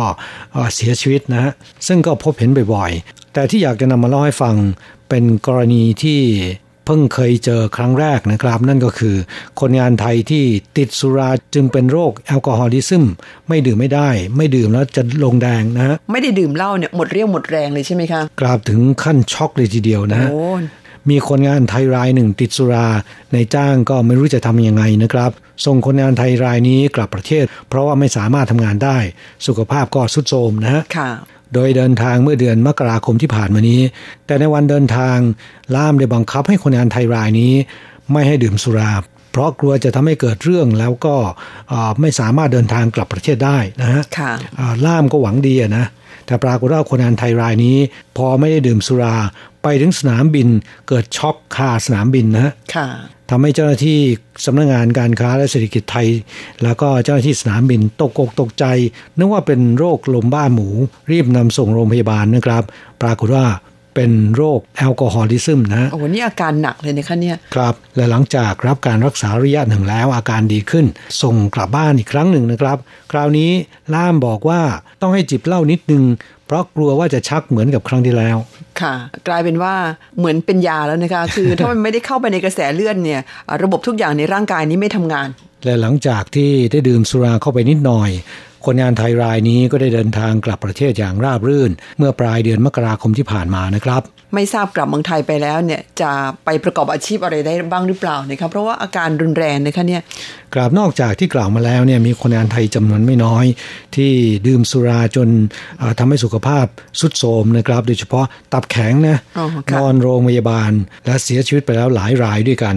เอ่อเสียชีวิตนะฮะซึ่งก็พบเห็นบ่อยๆ แต่ที่อยากจะนำมาเล่าให้ฟังเป็นกรณีที่ เพิ่งเคยเจอครั้งแรกนะครับ นั่นก็คือ คนงานไทยที่ติดสุราจึงเป็นโรคแอลกอฮอลิซึมไม่ดื่มไม่ได้ ไม่ดื่มแล้วจะลงแดงนะฮะไม่ได้ดื่มเหล้าเนี่ยหมดเรี่ยวหมดแรงเลยใช่ไหมคะกราบถึงขั้นช็อกเลยทีเดียวนะฮะโอ้มีคนงานไทยรายหนึ่งติดสุรา ในจ้างก็ไม่รู้จะทำยังไงนะครับ ส่งคนงานไทยรายนี้กลับประเทศ เพราะว่าไม่สามารถทำงานได้ สุขภาพก็ทรุดโทรมนะฮะค่ะ โดยเดินทางเมื่อเดือนมกราคมที่ผ่านมานี้ แต่ในวันเดินทางล่ามได้บังคับให้คนงานไทยรายนี้ ไม่ให้ดื่มสุราเพราะกลัวจะทำให้เกิดเรื่องแล้วก็เอ่อไม่สามารถเดินทางกลับประเทศได้นะฮะค่ะอ่าล่ามก็หวังดีอะนะแต่ปรากฏว่าคนงานไทยรายนี้ พอไม่ได้ดื่มสุราไปถึงสนามบินเกิดช็อกคาสนามบินนะฮะค่ะ ทำให้เจ้าหน้าที่สำนักงานการค้าและเศรษฐกิจไทย แล้วก็เจ้าหน้าที่สนามบินตกอกตกใจนึกว่าเป็นโรคลมบ้าหมู รีบนำส่งโรงพยาบาลนะครับ ปรากฏว่าเป็นโรคแอลกอฮอลิซึมนะฮะโอ้โหนี่อาการหนักเลยนะคะเนี่ยครับ และหลังจากรับการรักษาระยะหนึ่งแล้วอาการดีขึ้น ส่งกลับบ้านอีกครั้งหนึ่งนะครับ คราวนี้ล่ามบอกว่าต้องให้จิบเหล้านิดนึง เพราะกลัวว่าจะชักเหมือนกับครั้งที่แล้ว ค่ะ กลายเป็นว่าเหมือนเป็นยาแล้วนะคะ คือถ้ามันไม่ได้เข้าไปในกระแสเลือดเนี่ยอ่าระบบทุกอย่างในร่างกายนี้ไม่ทำงาน และหลังจากที่ได้ดื่มสุราเข้าไปนิดหน่อย คนงานไทยรายนี้ก็ได้เดินทางกลับประเทศอย่างราบรื่น เมื่อปลายเดือนมกราคมที่ผ่านมานะครับ ไม่ทราบกลับเมืองไทยไปแล้วเนี่ยจะไปประกอบอาชีพอะไรได้บ้างหรือเปล่านะครับเพราะว่าอาการรุนแรงนะคะเนี่ยกราบนอกจากที่กล่าวมาแล้วเนี่ยมีคนงานไทยจำนวนไม่น้อย ที่ดื่มสุราจนเอ่อทำให้สุขภาพสุดโทรมนะครับ โดยเฉพาะตับแข็งนะอ๋อนค่ะอนโรงพยาบาล และเสียชีวิตไปแล้วหลายรายด้วยกัน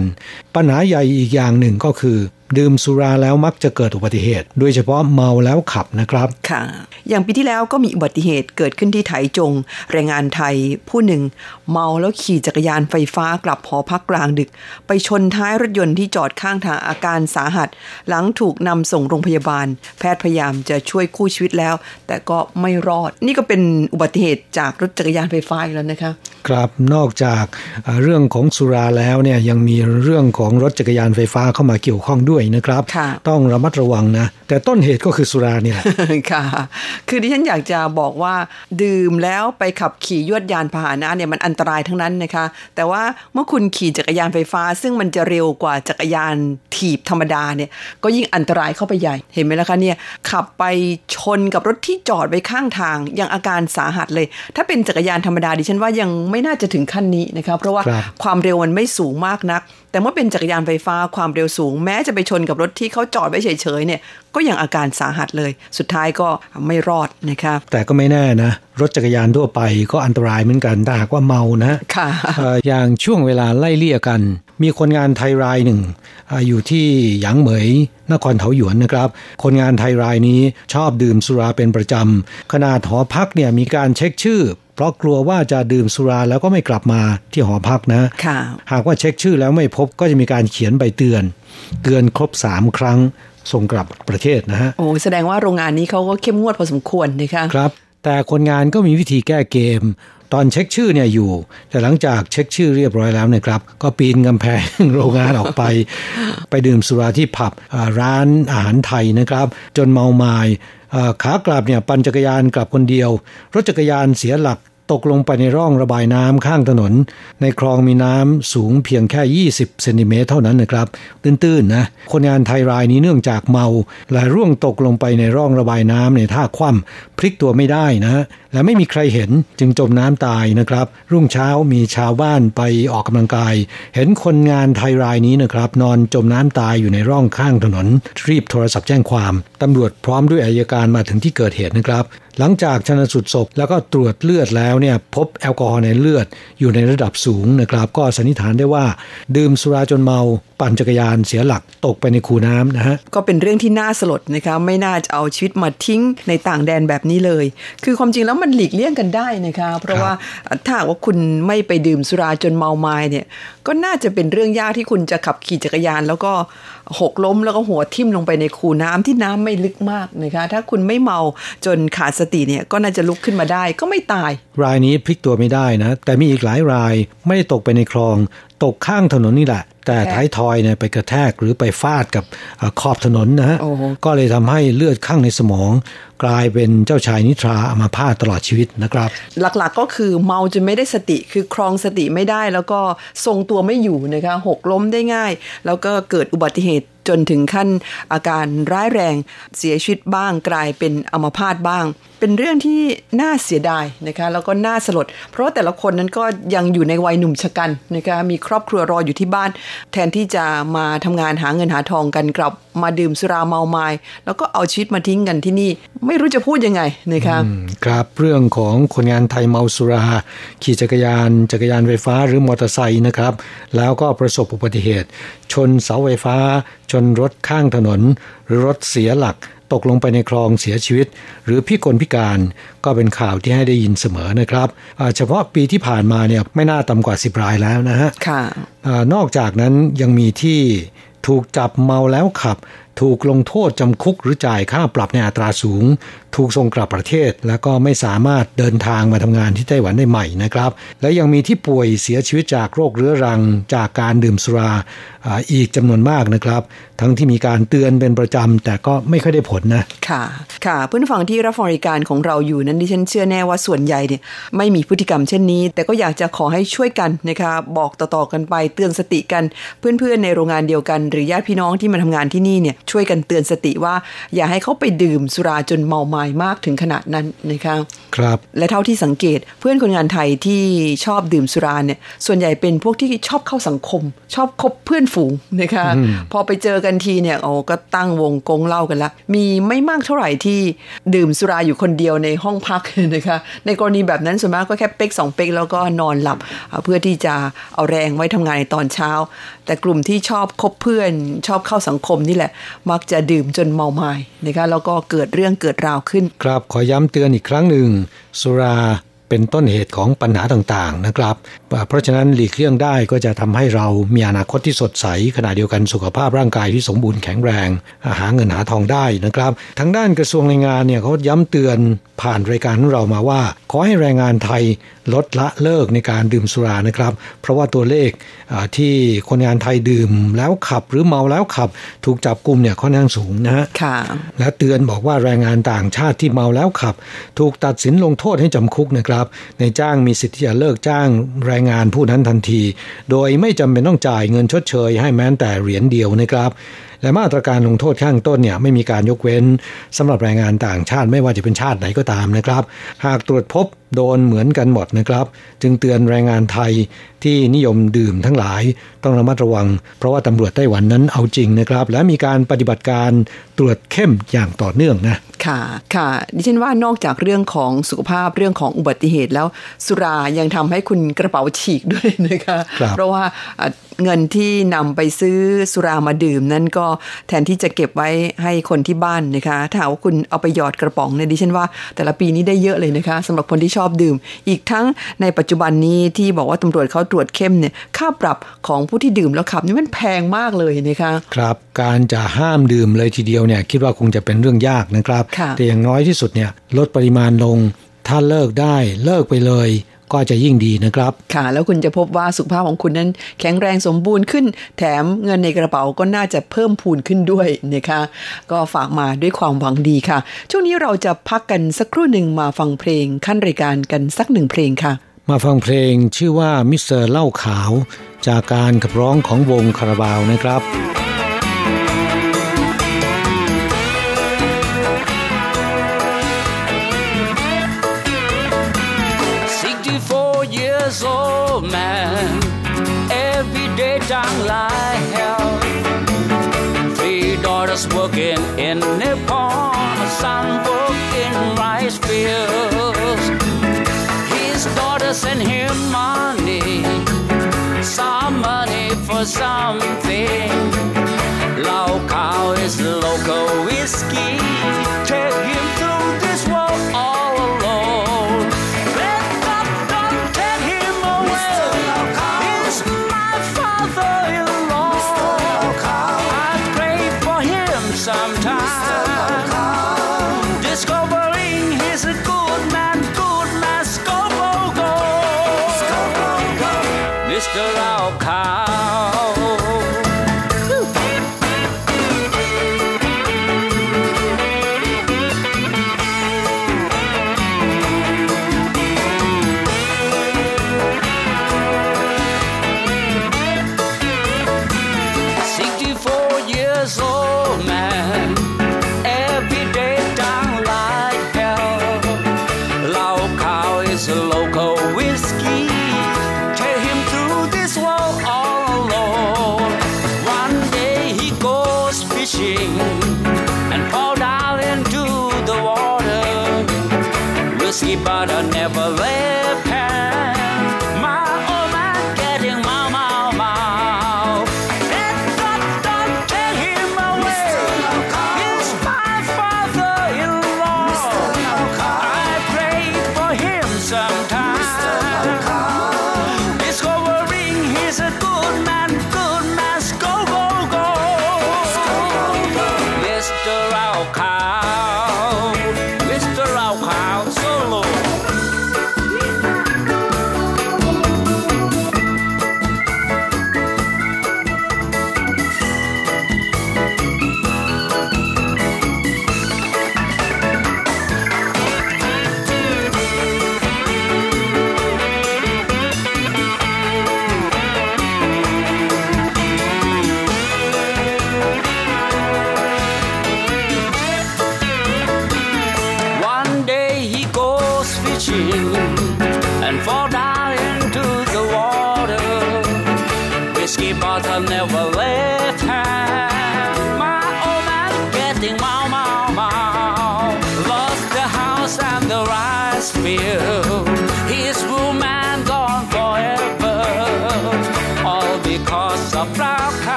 ปัญหาใหญ่อีกอย่างหนึ่งก็คือ ดื่มสุราแล้วมักจะเกิดอุบัติเหตุ โดยเฉพาะเมาแล้วขับนะครับค่ะ อย่างปีที่แล้วก็มีอุบัติเหตุเกิดขึ้นที่ไถจง แรงงานไทยผู้หนึ่ง เมาแล้วขี่จักรยานไฟฟ้ากลับหอพักกลางดึก ไปชนท้ายรถยนต์ที่จอดข้างทางอาการสาหัส หลังถูกนำส่งโรงพยาบาล แพทย์พยายามจะช่วยกู้ชีวิตแล้ว แต่ก็ไม่รอด นี่ก็เป็นอุบัติเหตุจากรถจักรยานไฟฟ้าอีกแล้วนะคะครับนอกจากเอ่อเรื่องของสุราแล้วเนี่ยยังมีเรื่องของรถจักรยานไฟฟ้าเข้ามาเกี่ยวข้องด้วยนะครับค่ะต้องระมัดระวังนะ แต่ต้นเหตุก็คือสุราเนี่ยแหละ ค่ะ คือดิฉันอยากจะบอกว่า ดื่มแล้วไปขับขี่ยวดยานพาหนะเนี่ยมันอันตรายทั้งนั้นนะคะ แต่ว่าเมื่อคุณขี่จักรยานไฟฟ้า ซึ่งมันจะเร็วกว่าจักรยานถีบธรรมดาเนี่ย ก็ยิ่งอันตรายเข้าไปใหญ่ เห็นไหมล่ะคะเนี่ย ขับไปชนกับรถที่จอดไว้ข้างทางยังอาการสาหัสเลย ถ้าเป็นจักรยานธรรมดาดิฉันว่ายังไม่น่าจะถึงขั้นนี้นะคะ เพราะว่าครับความเร็วมันไม่สูงมากนักแต่เมื่อเป็นจักรยานไฟฟ้าความเร็วสูง แม้จะไปชนกับรถที่เขาจอดไว้เฉยๆเนี่ยก็ยังอาการสาหัสเลย สุดท้ายก็ไม่รอดนะคะแต่ก็ไม่แน่นะ รถจักรยานทั่วไปก็อันตรายเหมือนกันถ้าหากว่าเมานะค่ะเอ่ออย่างช่วงเวลาไล่เลี่ยกัน มีคนงานไทยรายหนึ่งอาอยู่ที่หยางเหมยนครเถาหยวนนะครับ คนงานไทยรายนี้ชอบดื่มสุราเป็นประจำขนาดหอพักเนี่ยมีการเช็คชื่อ เพราะกลัวว่าจะดื่มสุราแล้วก็ไม่กลับมาที่หอพักนะค่ะหากว่าเช็คชื่อแล้วไม่พบก็จะมีการเขียนใบเตือน เตือนครบ3ครั้งส่งกลับประเทศนะฮะโอ้แสดงว่าโรงงานนี้เขาก็เข้มงวดพอสมควรนะคะครับ แต่คนงานก็มีวิธีแก้เกม ตอนเช็คชื่อเนี่ยอยู่ แต่หลังจากเช็คชื่อเรียบร้อยแล้วเนี่ยครับ ก็ปีนกำแพงโรงงานออกไป ไปดื่มสุราที่ผับร้านอาหารไทยนะครับ จนเมาไมา้อ่ขากลับเนี่ยปั่นจักรยานกลับคนเดียว รถจักรยานเสียหลัก ตกลงไปในร่องระบายน้ำข้างถนน ในคลองมีน้ำสูงเพียงแค่ 20 เซนติเมตรเท่านั้นนะครับ ตื้นๆนะ คนงานไทยรายนี้เนื่องจากเมา และร่วงตกลงไปในร่องระบายน้ำในท่าคว่ำพลิกตัวไม่ได้นะ และไม่มีใครเห็นจึงจมน้ำตายนะครับ รุ่งเช้ามีชาวบ้านไปออกกำลังกาย เห็นคนงานไทยรายนี้นะครับ นอนจมน้ำตายอยู่ในร่องข้างถนนรีบโทรศัพท์แจ้งความตำรวจพร้อมด้วยอายการมาถึงที่เกิดเหตุนะครับ หลังจากชนสูตรศพแล้วก็ตรวจเลือดแล้วเนี่ยพบแอลกอฮอล์ในเลือดอยู่ในระดับสูงนะครับ ก็สันนิษฐานได้ว่า ดื่มสุราจนเมา ปั่นจักรยานเสียหลักตกไปในคูน้ำนะฮะก็เป็นเรื่องที่น่าสลดนะคะไม่น่าจะเอาชีวิตมาทิ้งในต่างแดนแบบนี้เลย คือความจริงแล้วมันหลีกเลี่ยงกันได้นะคะเพราะว่าถ้าหากว่าคุณไม่ไปดื่มสุราจนเมาไม้เนี่ยก็น่าจะเป็นเรื่องยากที่คุณจะขับขี่จักรยานแล้วก็ หกล้มแล้วก็หัวทิ่มลงไปในคูน้ำที่น้ำไม่ลึกมากนะคะถ้าคุณไม่เมาจนขาดสติเนี่ยก็น่าจะลุกขึ้นมาได้ก็ไม่ตาย รายนี้พลิกตัวไม่ได้นะ แต่มีอีกหลายรายไม่ได้ตกไปในคลอง ตกข้างถนนนี่แหละ แต่ท้ายทอยเนี่ยไปกระแทกหรือไปฟาดกับเอ่อขอบถนนนะฮะโอ้โหก็เลยทำให้เลือดข้างในสมอง กลายเป็นเจ้าชายนิทราอามาพาตตลอดชีวิตนะครับ หลักๆก็คือเมาจนไม่ได้สติคือครองสติไม่ได้ แล้วก็ทรงตัวไม่อยู่นะคะหกล้มได้ง่าย แล้วก็เกิดอุบัติเหตุ จนถึงขั้นอาการร้ายแรงเสียชีวิตบ้างกลายเป็นอัมพาตบ้าง เป็นเรื่องที่น่าเสียดายนะคะแล้วก็น่าสลด เพราะแต่ละคนนั้นก็ยังอยู่ในวัยหนุ่มชะกันนะคะมีครอบครัวรออยู่ที่บ้าน แทนที่จะมาทำงานหาเงินหาทองกันกลับมาดื่มสุราเมาไม้แล้วก็เอาชีวิตมาทิ้งกันที่นี่ ไม่รู้จะพูดยังไงนะคะครับเรื่องของคนงานไทยเมาสุรา ขี่จักรยาน จักรยานไฟฟ้าหรือมอเตอร์ไซค์นะครับ แล้วก็ประสบอุบัติเหตุ ชนเสาไฟฟ้า ชนรถข้างถนน หรือรถเสียหลักตกลงไปในคลองเสียชีวิต หรือพิกลพิการก็เป็นข่าวที่ให้ได้ยินเสมอนะครับอ่าเฉพาะปีที่ผ่านมาเนี่ยไม่น่าต่ำกว่า 10 รายแล้วนะฮะค่ะอานอกจากนั้นยังมีที่ถูกจับเมาแล้วขับ ถูกลงโทษจำคุกหรือจ่ายค่าปรับในอัตราสูงถูกส่งกลับประเทศ แล้วก็ไม่สามารถเดินทางมาทำงานที่ไต้หวันได้ใหม่นะครับ และยังมีที่ป่วยเสียชีวิตจากโรคเรื้อรังจากการดื่มสุราอีกจำนวนมากนะครับ ทั้งที่มีการเตือนเป็นประจำแต่ก็ไม่ค่อยได้ผลนะ ค่ะ ค่ะเพื่อนฟังที่รับฟังรายการของเราอยู่นั้นดิฉันเชื่อแน่ว่าส่วนใหญ่เนี่ยไม่มีพฤติกรรมเช่นนี้ แต่ก็อยากจะขอให้ช่วยกันนะคะบอกต่อๆกันไปเตือนสติกัน เพื่อนๆในโรงงานเดียวกัน หรือญาติพี่น้องที่มาทำงานที่นี่เนี่ยช่วยกันเตือนสติว่า อย่าให้เขาไปดื่มสุราจนเมาไม้มากถึงขนาดนั้นนะคะครับ และเท่าที่สังเกตเพื่อนคนงานไทยที่ชอบดื่มสุราเนี่ยส่วนใหญ่เป็นพวกที่ชอบเข้าสังคม ชอบคบเพื่อนฝูงนะคะอืมพอไปเจอกันทีเนี่ยโอ้ก็ตั้งวงกงเล่ากันละมีไม่มากเท่าไหร่ที่ดื่มสุราอยู่คนเดียวในห้องพักนะคะในกรณีแบบนั้นส่วนมากก็แค่เป๊กสองเป๊กแล้วก็นอนหลับอ่าเพื่อที่จะเอาแรงไว้ทำงานในตอนเช้า แต่กลุ่มที่ชอบคบเพื่อนชอบเข้าสังคมนี่แหละ มักจะดื่มจนเมาไม้นะคะแล้วก็เกิดเรื่องเกิดราวขึ้น ครับขอย้ำเตือนอีกครั้งหนึ่งสุรา เป็นต้นเหตุของปัญหาต่างๆนะครับ เพราะฉะนั้นหลีกเลี่ยงได้ก็จะทำให้เรามีอนาคตที่สดใสขณะเดียวกันสุขภาพร่างกายที่สมบูรณ์แข็งแรงหาเงินหาทองได้นะครับ ทางด้านกระทรวงแรงงานเนี่ยเขาย้ำเตือนผ่านรายการของเรามาว่า ขอให้แรงงานไทยลดละเลิกในการดื่มสุรานะครับ เพราะว่าตัวเลขอ่าที่คนงานไทยดื่มแล้วขับหรือเมาแล้วขับ ถูกจับกลุ่มเนี่ยค่อนข้างสูงนะฮะค่ะและเตือนบอกว่าแรงงานต่างชาติที่เมาแล้วขับ ถูกตัดสินลงโทษให้จำคุกนะครับในจ้างมีสิทธิ์ที่จะเลิกจ้างแรงงานผู้นั้นทันที โดยไม่จำเป็นต้องจ่ายเงินชดเชย ให้แม้แต่เหรียญเดียวนะครับและมาตรการลงโทษข้างต้นเนี่ยไม่มีการยกเว้นสำหรับแรงงานต่างชาติไม่ว่าจะเป็นชาติไหนก็ตามนะครับ หากตรวจพบโดนเหมือนกันหมดนะครับ จึงเตือนแรงงานไทยที่นิยมดื่มทั้งหลาย ต้องระมัดระวัง เพราะว่าตำรวจไต้หวันนั้นเอาจริงนะครับ และมีการปฏิบัติการตรวจเข้มอย่างต่อเนื่องนะ ค่ะ ค่ะ ดิฉันว่านอกจากเรื่องของสุขภาพเรื่องของอุบัติเหตุแล้วสุรายังทำให้คุณกระเป๋าฉีกด้วยนะคะครับเพราะว่าอะเงินที่นำไปซื้อสุรามาดื่มนั้นก็แทนที่จะเก็บไว้ให้คนที่บ้านนะคะ ถ้าหากว่าคุณเอาไปหยอดกระป๋องเนี่ยดิฉันว่า แต่ละปีนี้ได้เยอะเลยนะคะสำหรับคนที่ชอบดื่ม อีกทั้งในปัจจุบันนี้ที่บอกว่าตำรวจเขาตรวจเข้มเนี่ยค่าปรับของผู้ที่ดื่มแล้วขับนี่มันแพงมากเลยนะคะครับ การจะห้ามดื่มเลยทีเดียวเนี่ยคิดว่าคงจะเป็นเรื่องยากนะครับค่ะแต่อย่างน้อยที่สุดเนี่ยลดปริมาณลง ถ้าเลิกได้เลิกไปเลย ก็จะยิ่งดีนะครับ ค่ะ แล้วคุณจะพบว่าสุขภาพของคุณนั้นแข็งแรงสมบูรณ์ขึ้น แถมเงินในกระเป๋าก็น่าจะเพิ่มพูนขึ้นด้วยนะคะ ก็ฝากมาด้วยความหวังดีค่ะ ช่วงนี้เราจะพักกันสักครู่หนึ่งมาฟังเพลงขั้นรายการกันสักหนึ่งเพลงค่ะ มาฟังเพลงชื่อว่ามิสเตอร์เหล่าขาว จากการขับร้องของวงคาราบาวนะครับ hell. Three daughters working in Nippon, a son working rice fields. His daughter sent him money, some money for something. Lao Cow is local whiskey.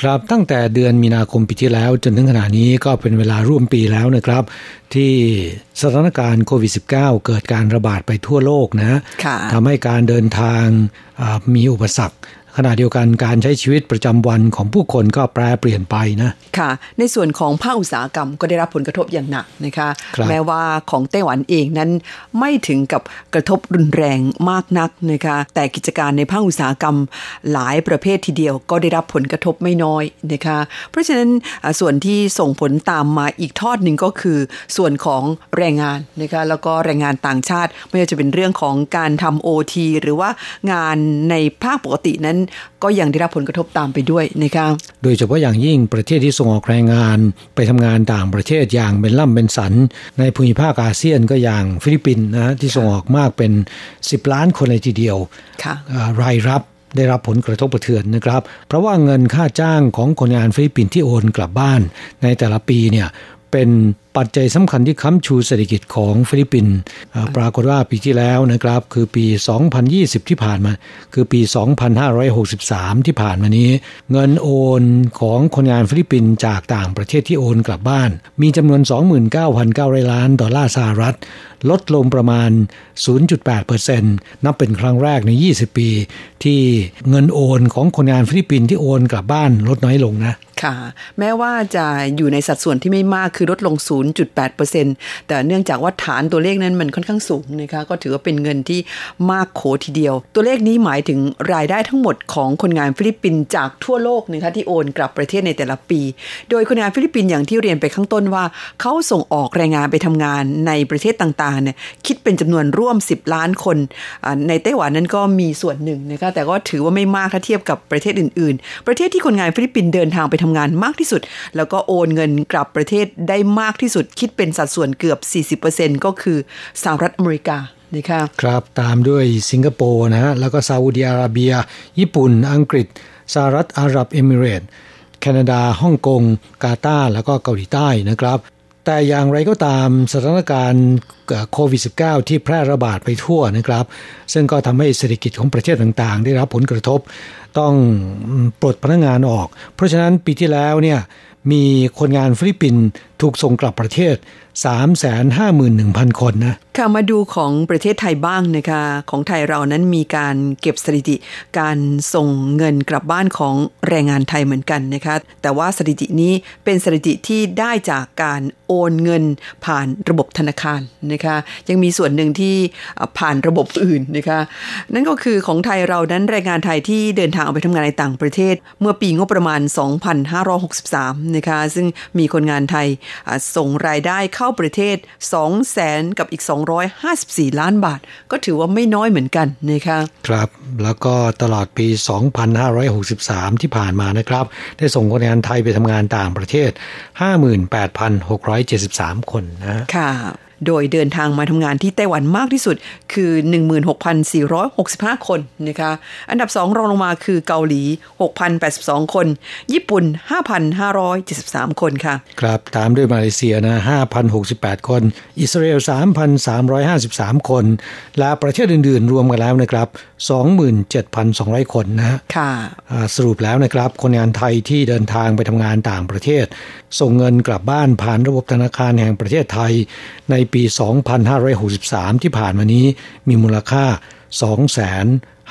ครับตั้งแต่เดือนมีนาคมปีที่แล้วจนถึงขณะนี้ก็เป็นเวลาร่วมปีแล้วนะครับ ที่สถานการณ์โควิด -19 เกิดการระบาดไปทั่วโลกนะค่ะทำให้การเดินทางอ่ามีอุปสรรค ขณะเดียวกันการใช้ชีวิตประจำวันของผู้คนก็แปรเปลี่ยนไปนะ ค่ะ ในส่วนของภาคอุตสาหกรรมก็ได้รับผลกระทบอย่างหนักนะคะครับแม้ว่าของไต้หวันเองนั้นไม่ถึงกับกระทบรุนแรงมากนักนะคะแต่กิจการในภาคอุตสาหกรรมหลายประเภททีเดียวก็ได้รับผลกระทบไม่น้อยนะคะเพราะฉะนั้นอ่าส่วนที่ส่งผลตามมาอีกทอดหนึ่งก็คือส่วนของแรงงานนะคะแล้วก็แรงงานต่างชาติ ไม่ว่าจะเป็นเรื่องของการทำโอทีหรือว่างานในภาคปกตินั้นก็ยังได้รับผลกระทบตามไปด้วยนะคะโดยเฉพาะอย่างยิ่งประเทศที่ส่งออกแรงงานไปทำงานต่างประเทศอย่างเป็นล่ำเป็นสัน ในภูมิภาคอาเซียนก็อย่างฟิลิปปินส์นะที่ส่งออกมากเป็น 10 ล้านคนเลยทีเดียวค่ะอ่ารายรับได้รับผลกระทบกระเทือนนะครับ เพราะว่าเงินค่าจ้างของคนงานฟิลิปปินส์ที่โอนกลับบ้าน ในแต่ละปีเนี่ยเป็น ปัจจัยสำคัญที่ค้ำชูเศรษฐกิจของฟิลิปปินส์ปรากฏว่าปีที่แล้วนะครับ คือปี 2020 ที่ผ่านมา คือปี 2563 ที่ผ่านมานี้ เงินโอนของคนงานฟิลิปปินส์จากต่างประเทศที่โอนกลับบ้าน มีจำนวน 29,900 ล้านดอลลาร์สหรัฐ ลดลงประมาณ 0.8%นับเป็นครั้งแรกใน 20 ปี ที่เงินโอนของคนงานฟิลิปปินส์ที่โอนกลับบ้านลดน้อยลงนะค่ะ แม้ว่าจะอยู่ในสัดส่วนที่ไม่มากคือลดลง0.8%แต่เนื่องจากว่าฐานตัวเลขนั้นมันค่อนข้างสูงนะคะก็ถือว่าเป็นเงินที่มากโขทีเดียว ตัวเลขนี้หมายถึงรายได้ทั้งหมดของคนงานฟิลิปปินส์จากทั่วโลกนะคะที่โอนกลับประเทศในแต่ละปี โดยคนงานฟิลิปปินส์อย่างที่เรียนไปข้างต้นว่า เขาส่งออกแรงงานไปทำงานในประเทศต่างๆเนี่ยคิดเป็นจำนวนร่วม 10 ล้านคนในไต้หวันนั้นก็มีส่วนหนึ่งนะคะแต่ก็ถือว่าไม่มากถ้าเทียบกับประเทศอื่น ๆ ประเทศที่คนงานฟิลิปปินส์เดินทางไปทำงานมากที่สุด แล้วก็โอนเงินกลับประเทศได้มากที่สุดคิดเป็นสัดส่วนเกือบ 40%ก็คือสหรัฐอเมริกานะคะครับตามด้วยสิงคโปร์นะฮะแล้วก็ซาอุดิอาระเบีย ญี่ปุ่น อังกฤษสหรัฐอาหรับเอมิเรตส์แคนาดาฮ่องกง กาตาร์แล้วก็เกาหลีใต้นะครับแต่อย่างไรก็ตามสถานการณ์โควิด -19 ที่แพร่ระบาดไปทั่วนะครับ ซึ่งก็ทำให้เศรษฐกิจของประเทศต่างๆ ได้รับผลกระทบ ต้องปลดพนักงานออก เพราะฉะนั้นปีที่แล้วเนี่ย มีคนงานฟิลิปปินส์ถูกส่งกลับประเทศ 351,000 คนนะค่ะมาดูของประเทศไทยบ้างนะคะ ของไทยเรานั้นมีการเก็บสถิติ การส่งเงินกลับบ้านของแรงงานไทยเหมือนกันนะคะ แต่ว่าสถิตินี้เป็นสถิติที่ได้จากการโอนเงินผ่านระบบธนาคารนะคะ ยังมีส่วนหนึ่งที่ผ่านระบบอื่นนะคะ นั่นก็คือของไทยเรานั้นแรงงานไทยที่เดินทางออกไปทำงานในต่างประเทศ เมื่อปีงบประมาณ 2563 นะคะ ซึ่งมีคนงานไทยส่งรายได้เข้าประเทศ2แสนกับอีก 254 ล้านบาท ก็ถือว่าไม่น้อยเหมือนกันนะคะครับ แล้วก็ตลอดปี 2563 ที่ผ่านมานะครับ ได้ส่งคนงานไทยไปทำงานต่างประเทศ 58,673 คนนะค่ะ โดยเดินทางมาทำงานที่ไต้หวันมากที่สุดคือ 16,465 คนนะคะอันดับ 2 รองลงมาคือเกาหลี 6,082 คน ญี่ปุ่น 5,573 คนค่ะ ครับตามด้วยมาเลเซียนะ 5,068 คน อิสราเอล 3,353 คน และประเทศอื่นๆ รวมกันแล้วนะครับ 27,200 คนนะค่ะอ่าสรุปแล้วนะครับ คนงานไทยที่เดินทางไปทำงานต่างประเทศ ส่งเงินกลับบ้านผ่านระบบธนาคารแห่งประเทศไทย ในปี 2563 ที่ผ่านมานี้มีมูลค่า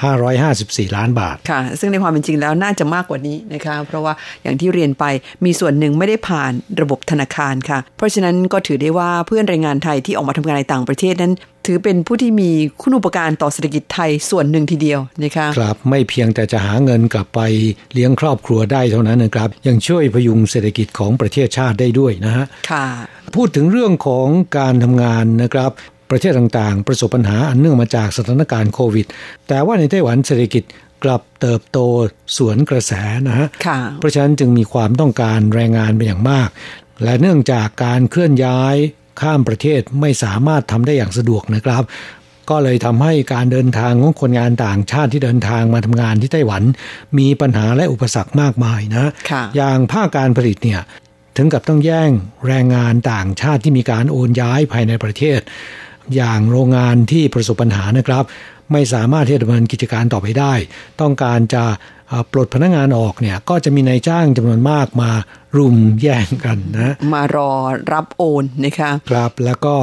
2,554 ล้านบาท ค่ะ ซึ่งในความเป็นจริงแล้วน่าจะมากกว่านี้นะคะ เพราะว่าอย่างที่เรียนไปมีส่วนหนึ่งไม่ได้ผ่านระบบธนาคารค่ะ เพราะฉะนั้นก็ถือได้ว่าเพื่อนแรงงานไทยที่ออกมาทำงานในต่างประเทศนั้น ถือเป็นผู้ที่มีคุณอุปการต่อเศรษฐกิจไทยส่วนหนึ่งทีเดียวนะคะครับไม่เพียงแต่จะหาเงินกลับไปเลี้ยงครอบครัวได้เท่านั้นนะครับ ยังช่วยพยุงเศรษฐกิจของประเทศชาติได้ด้วยนะฮะค่ะพูดถึงเรื่องของการทำงานนะครับประเทศต่างๆ ประสบปัญหาอันเนื่องมาจากสถานการณ์โควิด แต่ว่าในไต้หวันเศรษฐกิจกลับเติบโตสวนกระแสนะฮะค่ะเพราะฉะนั้นจึงมีความต้องการแรงงานเป็นอย่างมาก และเนื่องจากการเคลื่อนย้าย ข้ามประเทศไม่สามารถทำได้อย่างสะดวกนะครับ ก็เลยทำให้การเดินทางของคนงานต่างชาติที่เดินทางมาทำงานที่ไต้หวัน มีปัญหาและอุปสรรคมากมายนะค่ะอย่างภาคการผลิตเนี่ยถึงกับต้องแย่งแรงงานต่างชาติที่มีการโอนย้ายภายในประเทศ อย่างโรงงานที่ประสบปัญหานะครับ ไม่สามารถที่จะดำเนินกิจการต่อไปได้ ต้องการจะอ่า ปลดพนักงานออกเนี่ยก็จะมีนายจ้างจำนวนมากมารุมแย่งกันนะ มารอรับโอนนะคะครับแล้วก็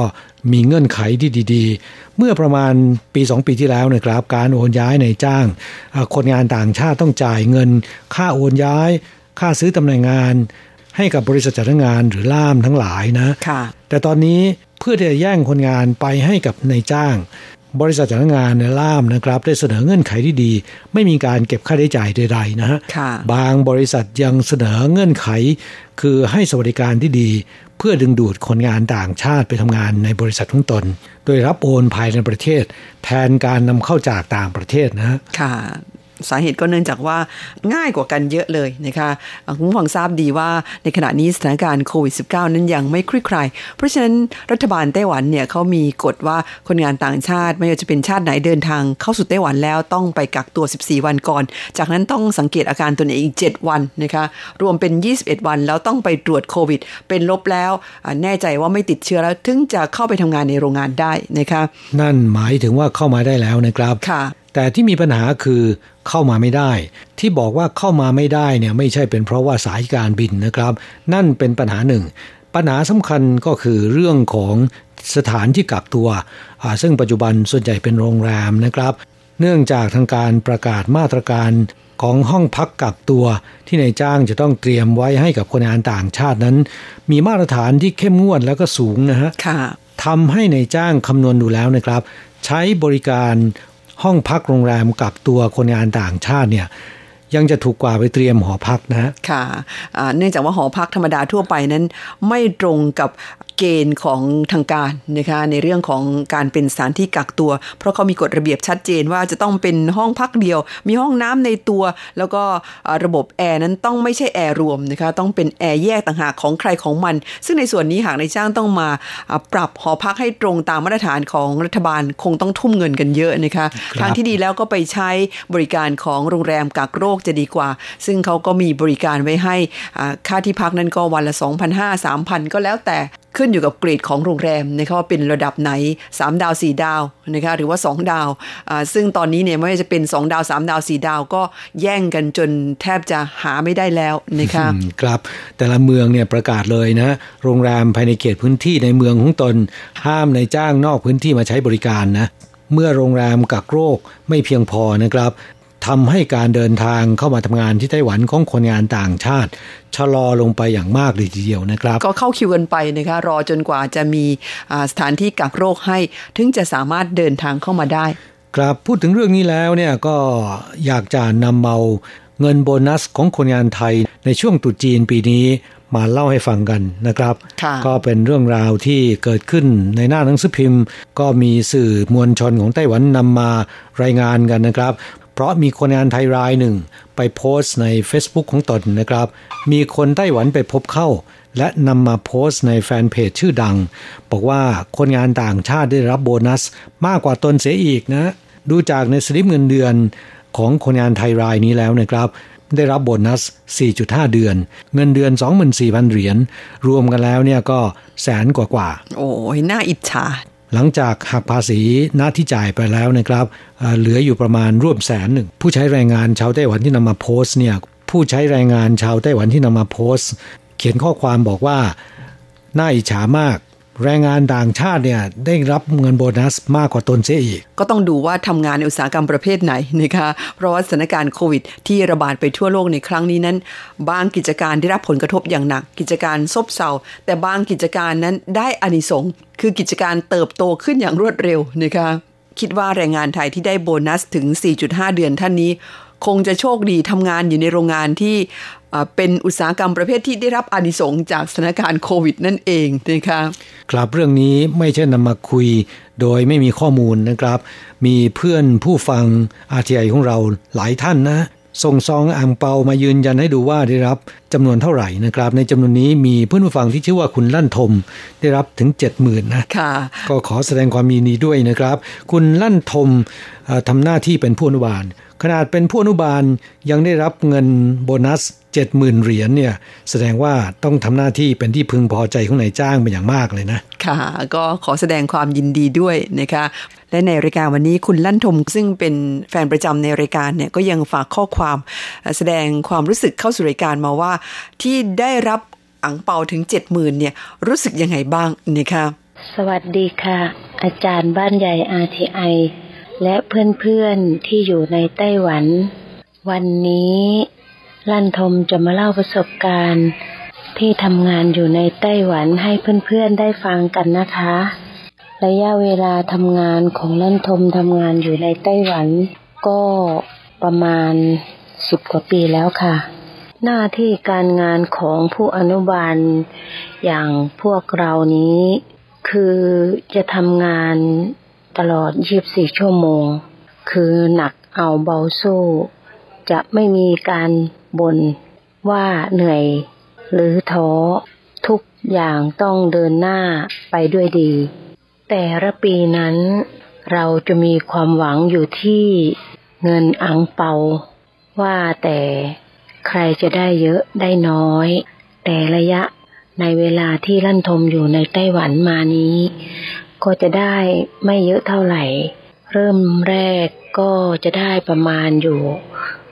มีเงื่อนไขที่ดีๆ เมื่อประมาณปี 2 ปีที่แล้วเนะครับการโอนย้ายในายจ้างอ่าคนงานต่างชาติต้องจ่ายเงิน ค่าโอนย้าย ค่าซื้อตำแหน่งงาน ให้กับบริษัทจัดหางานหรือล่ามทั้งหลายนะค่ะแต่ตอนนี้เพื่อที่จะแย่งคนงานไปให้กับนายจ้าง บริษัทจ้างงานในล่ามนะครับ ได้เสนอเงื่อนไขที่ดี ไม่มีการเก็บค่าใช้จ่ายใดๆนะฮะค่ะบางบริษัทยังเสนอเงื่อนไข คือให้สวัสดิการที่ดี เพื่อดึงดูดคนงานต่างชาติไปทำงานในบริษัทของตน โดยรับโอนภายในประเทศ แทนการนำเข้าจากต่างประเทศนะฮะค่ะ สาเหตุก็เนื่องจากว่าง่ายกว่ากันเยอะเลยนะคะอ่าคุณผู้ฟังทราบดีว่าในขณะนี้สถานการณ์โควิด -19 นั้นยังไม่คลี่คลาย เพราะฉะนั้นรัฐบาลไต้หวันเนี่ยเขามีกฎว่าคนงานต่างชาติไม่ว่าจะเป็นชาติไหนเดินทางเข้าสู่ไต้หวันแล้วต้องไปกักตัว 14 วันก่อน จากนั้นต้องสังเกตอาการตนเองอีก 7 วันนะคะรวมเป็น 21 วันแล้วต้องไปตรวจโควิด เป็นลบแล้วอ่าแน่ใจว่าไม่ติดเชื้อแล้วถึงจะเข้าไปทำงานในโรงงานได้นะคะนั่นหมายถึงว่าเข้ามาได้แล้วนะครับค่ะ แต่ที่มีปัญหาคือเข้ามาไม่ได้ ที่บอกว่าเข้ามาไม่ได้เนี่ยไม่ใช่เป็นเพราะว่าสายการบินนะครับ นั่นเป็นปัญหาหนึ่ง ปัญหาสำคัญก็คือเรื่องของสถานที่กักตัวอ่าซึ่งปัจจุบันส่วนใหญ่เป็นโรงแรมนะครับ เนื่องจากทางการประกาศมาตรการของห้องพักกักตัวที่นายจ้างจะต้องเตรียมไว้ให้กับคนงานต่างชาตินั้น มีมาตรฐานที่เข้มงวดแล้วก็สูงนะฮะค่ะทำให้ในายจ้างคำนวณดูแล้วนะครับ ใช้บริการ ห้องพักโรงแรมกับตัวคนงานต่างชาติเนี่ยยังจะถูกกว่าไปเตรียมหอพักนะฮะ ค่ะ เนื่องจากว่าหอพักธรรมดาทั่วไปนั้น ไม่ตรงกับเกณฑ์ของทางการนะคะในเรื่องของการเป็นสถานที่กักตัว เพราะเขามีกฎระเบียบชัดเจนว่าจะต้องเป็นห้องพักเดียว มีห้องน้ำในตัว แล้วก็อ่าระบบแอร์นั้นต้องไม่ใช่แอร์รวมนะคะต้องเป็นแอร์แยกต่างหากของใครของมัน ซึ่งในส่วนนี้หากในายจ้างต้องมาอ่าปรับหอพักให้ตรงตามมาตรฐานของรัฐบาลคงต้องทุ่มเงินกันเยอะนะคะครับทางที่ดีแล้วก็ไปใช้บริการของโรงแรมกักโรคจะดีกว่า ซึ่งเขาก็มีบริการไว้ให้อ่าค่าที่พักนั้นก็วันละ 2,500 3,000 ก็แล้วแต่ ขึ้นอยู่กับเกรดของโรงแรมนะคะว่าเป็นระดับไหน 3 ดาว 4 ดาวนะคะหรือว่า 2 ดาวอ่าซึ่งตอนนี้เนี่ยไม่ว่าจะเป็น 2 ดาว 3 ดาว 4 ดาว ก็แย่งกันจนแทบจะหาไม่ได้แล้วนะคะครับแต่ละเมืองเนี่ยประกาศเลยนะ โรงแรมภายในเขตพื้นที่ในเมืองของตน ห้ามในจ้างนอกพื้นที่มาใช้บริการนะเมื่อโรงแรมกักโรคไม่เพียงพอนะครับ ทำให้การเดินทางเข้ามาทำงานที่ไต้หวันของคนงานต่างชาติ ชะลอลงไปอย่างมากเลยทีเดียวนะครับ ก็เข้าคิวกันไปนะคะรอจนกว่าจะมีอ่าสถานที่กักโรคให้ ถึงจะสามารถเดินทางเข้ามาได้ ครับพูดถึงเรื่องนี้แล้วเนี่ยก็อยากจะนำเอาเงินโบนัสของคนงานไทยในช่วงตรุษจีนปีนี้มาเล่าให้ฟังกันนะครับค่ะก็เป็นเรื่องราวที่เกิดขึ้นในหน้าหนังสือพิมพ์ ก็มีสื่อมวลชนของไต้หวันนำมารายงานกันนะครับ เพราะมีคนงานไทยรายหนึ่ง ไปโพสต์ใน Facebook ของตนนะครับ มีคนไต้หวันไปพบเข้า และนำมาโพสต์ในแฟนเพจชื่อดัง บอกว่าคนงานต่างชาติได้รับโบนัสมากกว่าตนเสียอีกนะ ดูจากในสลิปเงินเดือนของคนงานไทยรายนี้แล้วนะครับ ได้รับโบนัส 4.5 เดือน เงินเดือน 24,000 เหรียญ รวมกันแล้วเนี่ยก็แสนกว่ากว่า โอ้ยน่าอิจฉา หลังจากหักภาษีหน้าที่จ่ายไปแล้วนะครับเหลืออยู่ประมาณร่วมแสนหนึ่ง ผู้ใช้แรงงานชาวไต้หวันที่นำมาโพสต์เนี่ยผู้ใช้แรงงานชาวไต้หวันที่นำมาโพสต์ เขียนข้อความบอกว่าน่าอิจฉามาก แรงงานต่างชาติเนี่ยได้รับเงินโบนัสมากกว่าตนเสียอีก ก็ต้องดูว่าทำงานในอุตสาหกรรมประเภทไหนนะคะเพราะว่าสถานการณ์โควิด ที่ระบาดไปทั่วโลกในครั้งนี้นั้น บางกิจการได้รับผลกระทบอย่างหนัก กิจการซบเซาแต่บางกิจการนั้นได้อานิสงส์คือกิจการเติบโตขึ้นอย่างรวดเร็วนะคะคิดว่าแรงงานไทยที่ได้โบนัสถึง 4.5 เดือนท่านนี้ คงจะโชคดีทำงานอยู่ในโรงงานที่ เป็นอุตสาหกรรมประเภทที่ได้รับอานิสงส์จากสถานการณ์โควิดนั่นเองนะคะครับเรื่องนี้ไม่ใช่นำมาคุยโดยไม่มีข้อมูลนะครับ มีเพื่อนผู้ฟัง RTI ของเราหลายท่านนะส่งซองอ่างเปามายืนยันให้ดูว่าได้รับจำนวนเท่าไหร่นะครับ ในจำนวนนี้มีเพื่อนผู้ฟังที่ชื่อว่าคุณลั่นทม ได้รับถึง 70,000นะค่ะก็ขอแสดงความยินดีด้วยนะครับ คุณลั่นทมเอ่อทำหน้าที่เป็นผู้อนุบาล ขนาดเป็นผู้อนุบาลยังได้รับเงินโบนัส 70,000เหรียญเนี่ยแสดงว่าต้องทำหน้าที่เป็นที่พึงพอใจของนายจ้างเป็นอย่างมากเลยนะ ค่ะ ก็ขอแสดงความยินดีด้วยนะคะ และในรายการวันนี้คุณลั่นทมซึ่งเป็นแฟนประจำในรายการเนี่ยก็ยังฝากข้อความเอ่อแสดงความรู้สึกเข้าสู่รายการมาว่า ที่ได้รับอังเปาถึง 70,000เนี่ยรู้สึกยังไงบ้างนะคะสวัสดีค่ะ อาจารย์บ้านใหญ่ RTI และเพื่อนๆที่อยู่ในไต้หวัน วันนี้ ลั่นทมจะมาเล่าประสบการณ์ ที่ทำงานอยู่ในไต้หวันให้เพื่อนๆได้ฟังกันนะคะ ระยะเวลาทำงานของลั่นทมทำงานอยู่ในไต้หวัน ก็ประมาณสิบกว่าปีแล้วค่ะ หน้าที่การงานของผู้อนุบาล อย่างพวกเรานี้ คือจะทำงานตลอด 24 ชั่วโมง คือหนักเอาเบาสู้ จะไม่มีการ บนว่าเหนื่อยหรือท้อ ทุกอย่างต้องเดินหน้าไปด้วยดี แต่ละปีนั้น เราจะมีความหวังอยู่ที่เงินอังเปา ว่าแต่ใครจะได้เยอะได้น้อย แต่ระยะในเวลาที่ลั่นทมอยู่ในไต้หวันมานี้ ก็จะได้ไม่เยอะเท่าไหร่ เริ่มแรกก็จะได้ประมาณอยู่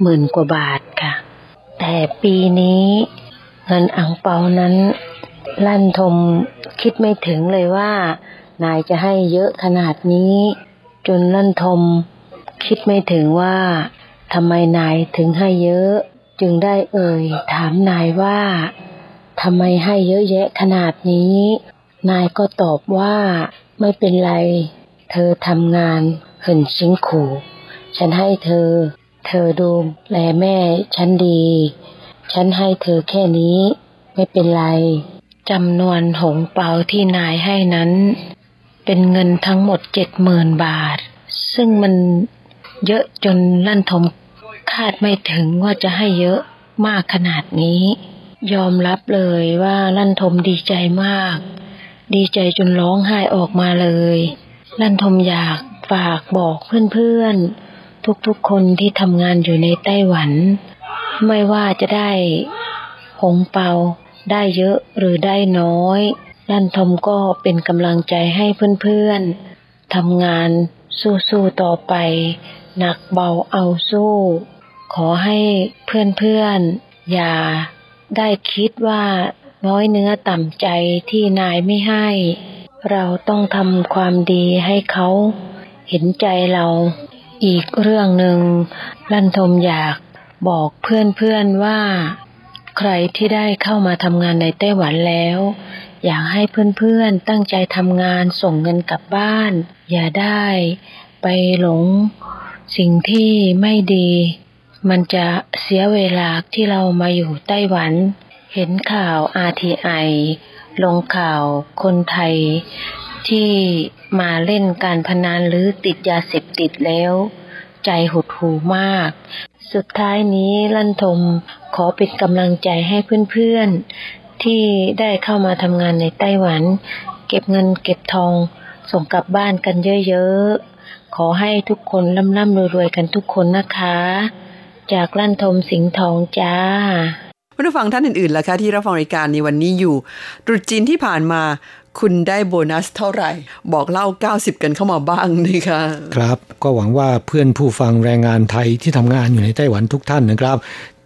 หมื่นกว่าบาทค่ะ แต่ปีนี้เงินอังเปานั้น ลั่นทมคิดไม่ถึงเลยว่า นายจะให้เยอะขนาดนี้ จนลั่นทม คิดไม่ถึงว่าทำไมนายถึงให้เยอะ จึงได้เอ่ย ถามนายว่าทำไมให้เยอะแยะขนาดนี้ นายก็ตอบว่าไม่เป็นไร เธอทำงานหื่นชิงขู่ ฉันให้เธอ เธอดูแลแม่ฉันดี ฉันให้เธอแค่นี้ ไม่เป็นไรจำนวนหงเปาที่นายให้นั้น เป็นเงินทั้งหมดเจ็ดหมื่นบาท ซึ่งมันเยอะจนลั่นทมคาดไม่ถึงว่าจะให้เยอะมากขนาดนี้ ยอมรับเลยว่าลั่นทมดีใจมาก ดีใจจนร้องไห้ออกมาเลย ลั่นทมอยากฝากบอกเพื่อนๆ ทุกๆคนที่ทำงานอยู่ในไต้หวัน ไม่ว่าจะได้หงเปาได้เยอะหรือได้น้อยลั่นทมก็เป็นกำลังใจให้เพื่อนๆทำงานสู้ๆต่อไป หนักเบาเอาสู้ ขอให้เพื่อนๆ อย่าได้คิดว่าน้อยเนื้อต่ำใจที่นายไม่ให้ เราต้องทำความดีให้เขาเห็นใจเรา อีกเรื่องหนึ่งลันทมอยากบอกเพื่อนๆว่า ใครที่ได้เข้ามาทำงานในไต้หวันแล้ว อยากให้เพื่อนๆตั้งใจทำงานส่งเงินกลับบ้าน อย่าได้ไปหลงสิ่งที่ไม่ดี มันจะเสียเวลาที่เรามาอยู่ไต้หวัน เห็นข่าว RTI ลงข่าวคนไทยที่ มาเล่นการพนันหรือติดยาเสพติดแล้ว ใจหดหูมาก สุดท้ายนี้ลั่นทมขอเป็นกำลังใจให้เพื่อนๆ ที่ได้เข้ามาทำงานในไต้หวัน เก็บเงินเก็บทอง ส่งกลับบ้านกันเยอะๆ ขอให้ทุกคนร่ำๆรวยๆกันทุกคนนะคะ จากลั่นทมสิงห์ทองจ้าผู้ฟังท่านอื่นๆล่ะคะที่รับฟังรายการในวันนี้อยู่ตรุษจีนที่ผ่านมา คุณได้โบนัสเท่าไหร่ บอกเล่า 90 กันเข้ามาบ้างนะคะครับ ก็หวังว่าเพื่อนผู้ฟังแรงงานไทยที่ทำงานอยู่ในไต้หวันทุกท่านนะครับ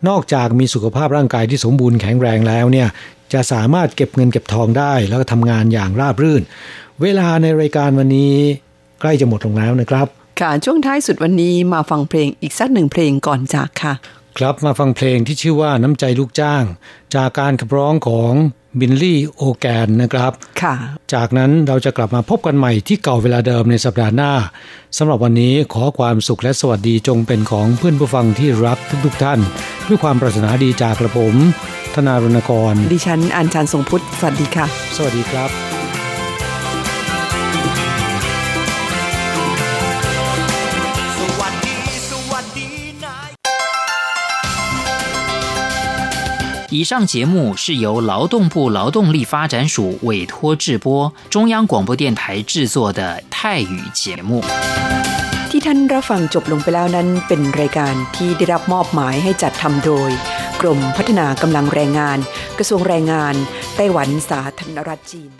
นอกจากมีสุขภาพร่างกายที่สมบูรณ์แข็งแรงแล้วเนี่ยจะสามารถเก็บเงินเก็บทองได้ แล้วก็ทำงานอย่างราบรื่น เวลาในรายการวันนี้ ใกล้จะหมดลงแล้วนะครับ ค่ะช่วงท้ายสุดวันนี้มาฟังเพลงอีกสักหนึ่งเพลงก่อนจากค่ะ ครับมาฟังเพลงที่ชื่อว่าน้ำใจลูกจ้าง จากการขับร้องของ บินลี่โอแกนนะครับค่ะจากนั้นเราจะกลับมาพบกันใหม่ที่เก่าเวลาเดิมในสัปดาห์หน้าสำหรับวันนี้ขอความสุขและสวัสดีจงเป็นของเพื่อนผู้ฟังที่รักทุกๆท่าน ด้วยความปรารถนาดีจากกระผม ธนารณกร ดิฉันอัญชันทรงพุทธ สวัสดีค่ะ สวัสดีครับ 以上节目是由劳动部劳动力发展署委托制播，中央广播电台制作的泰语节目。 ที่ท่านรับฟังจบลงไปแล้วนั้นเป็นรายการที่ได้รับมอบหมายให้จัดทำโดย กร รมพัฒนากำลังแรงงาน กระทรวงแรงงาน ไต้หวันสาธารณรัฐจีน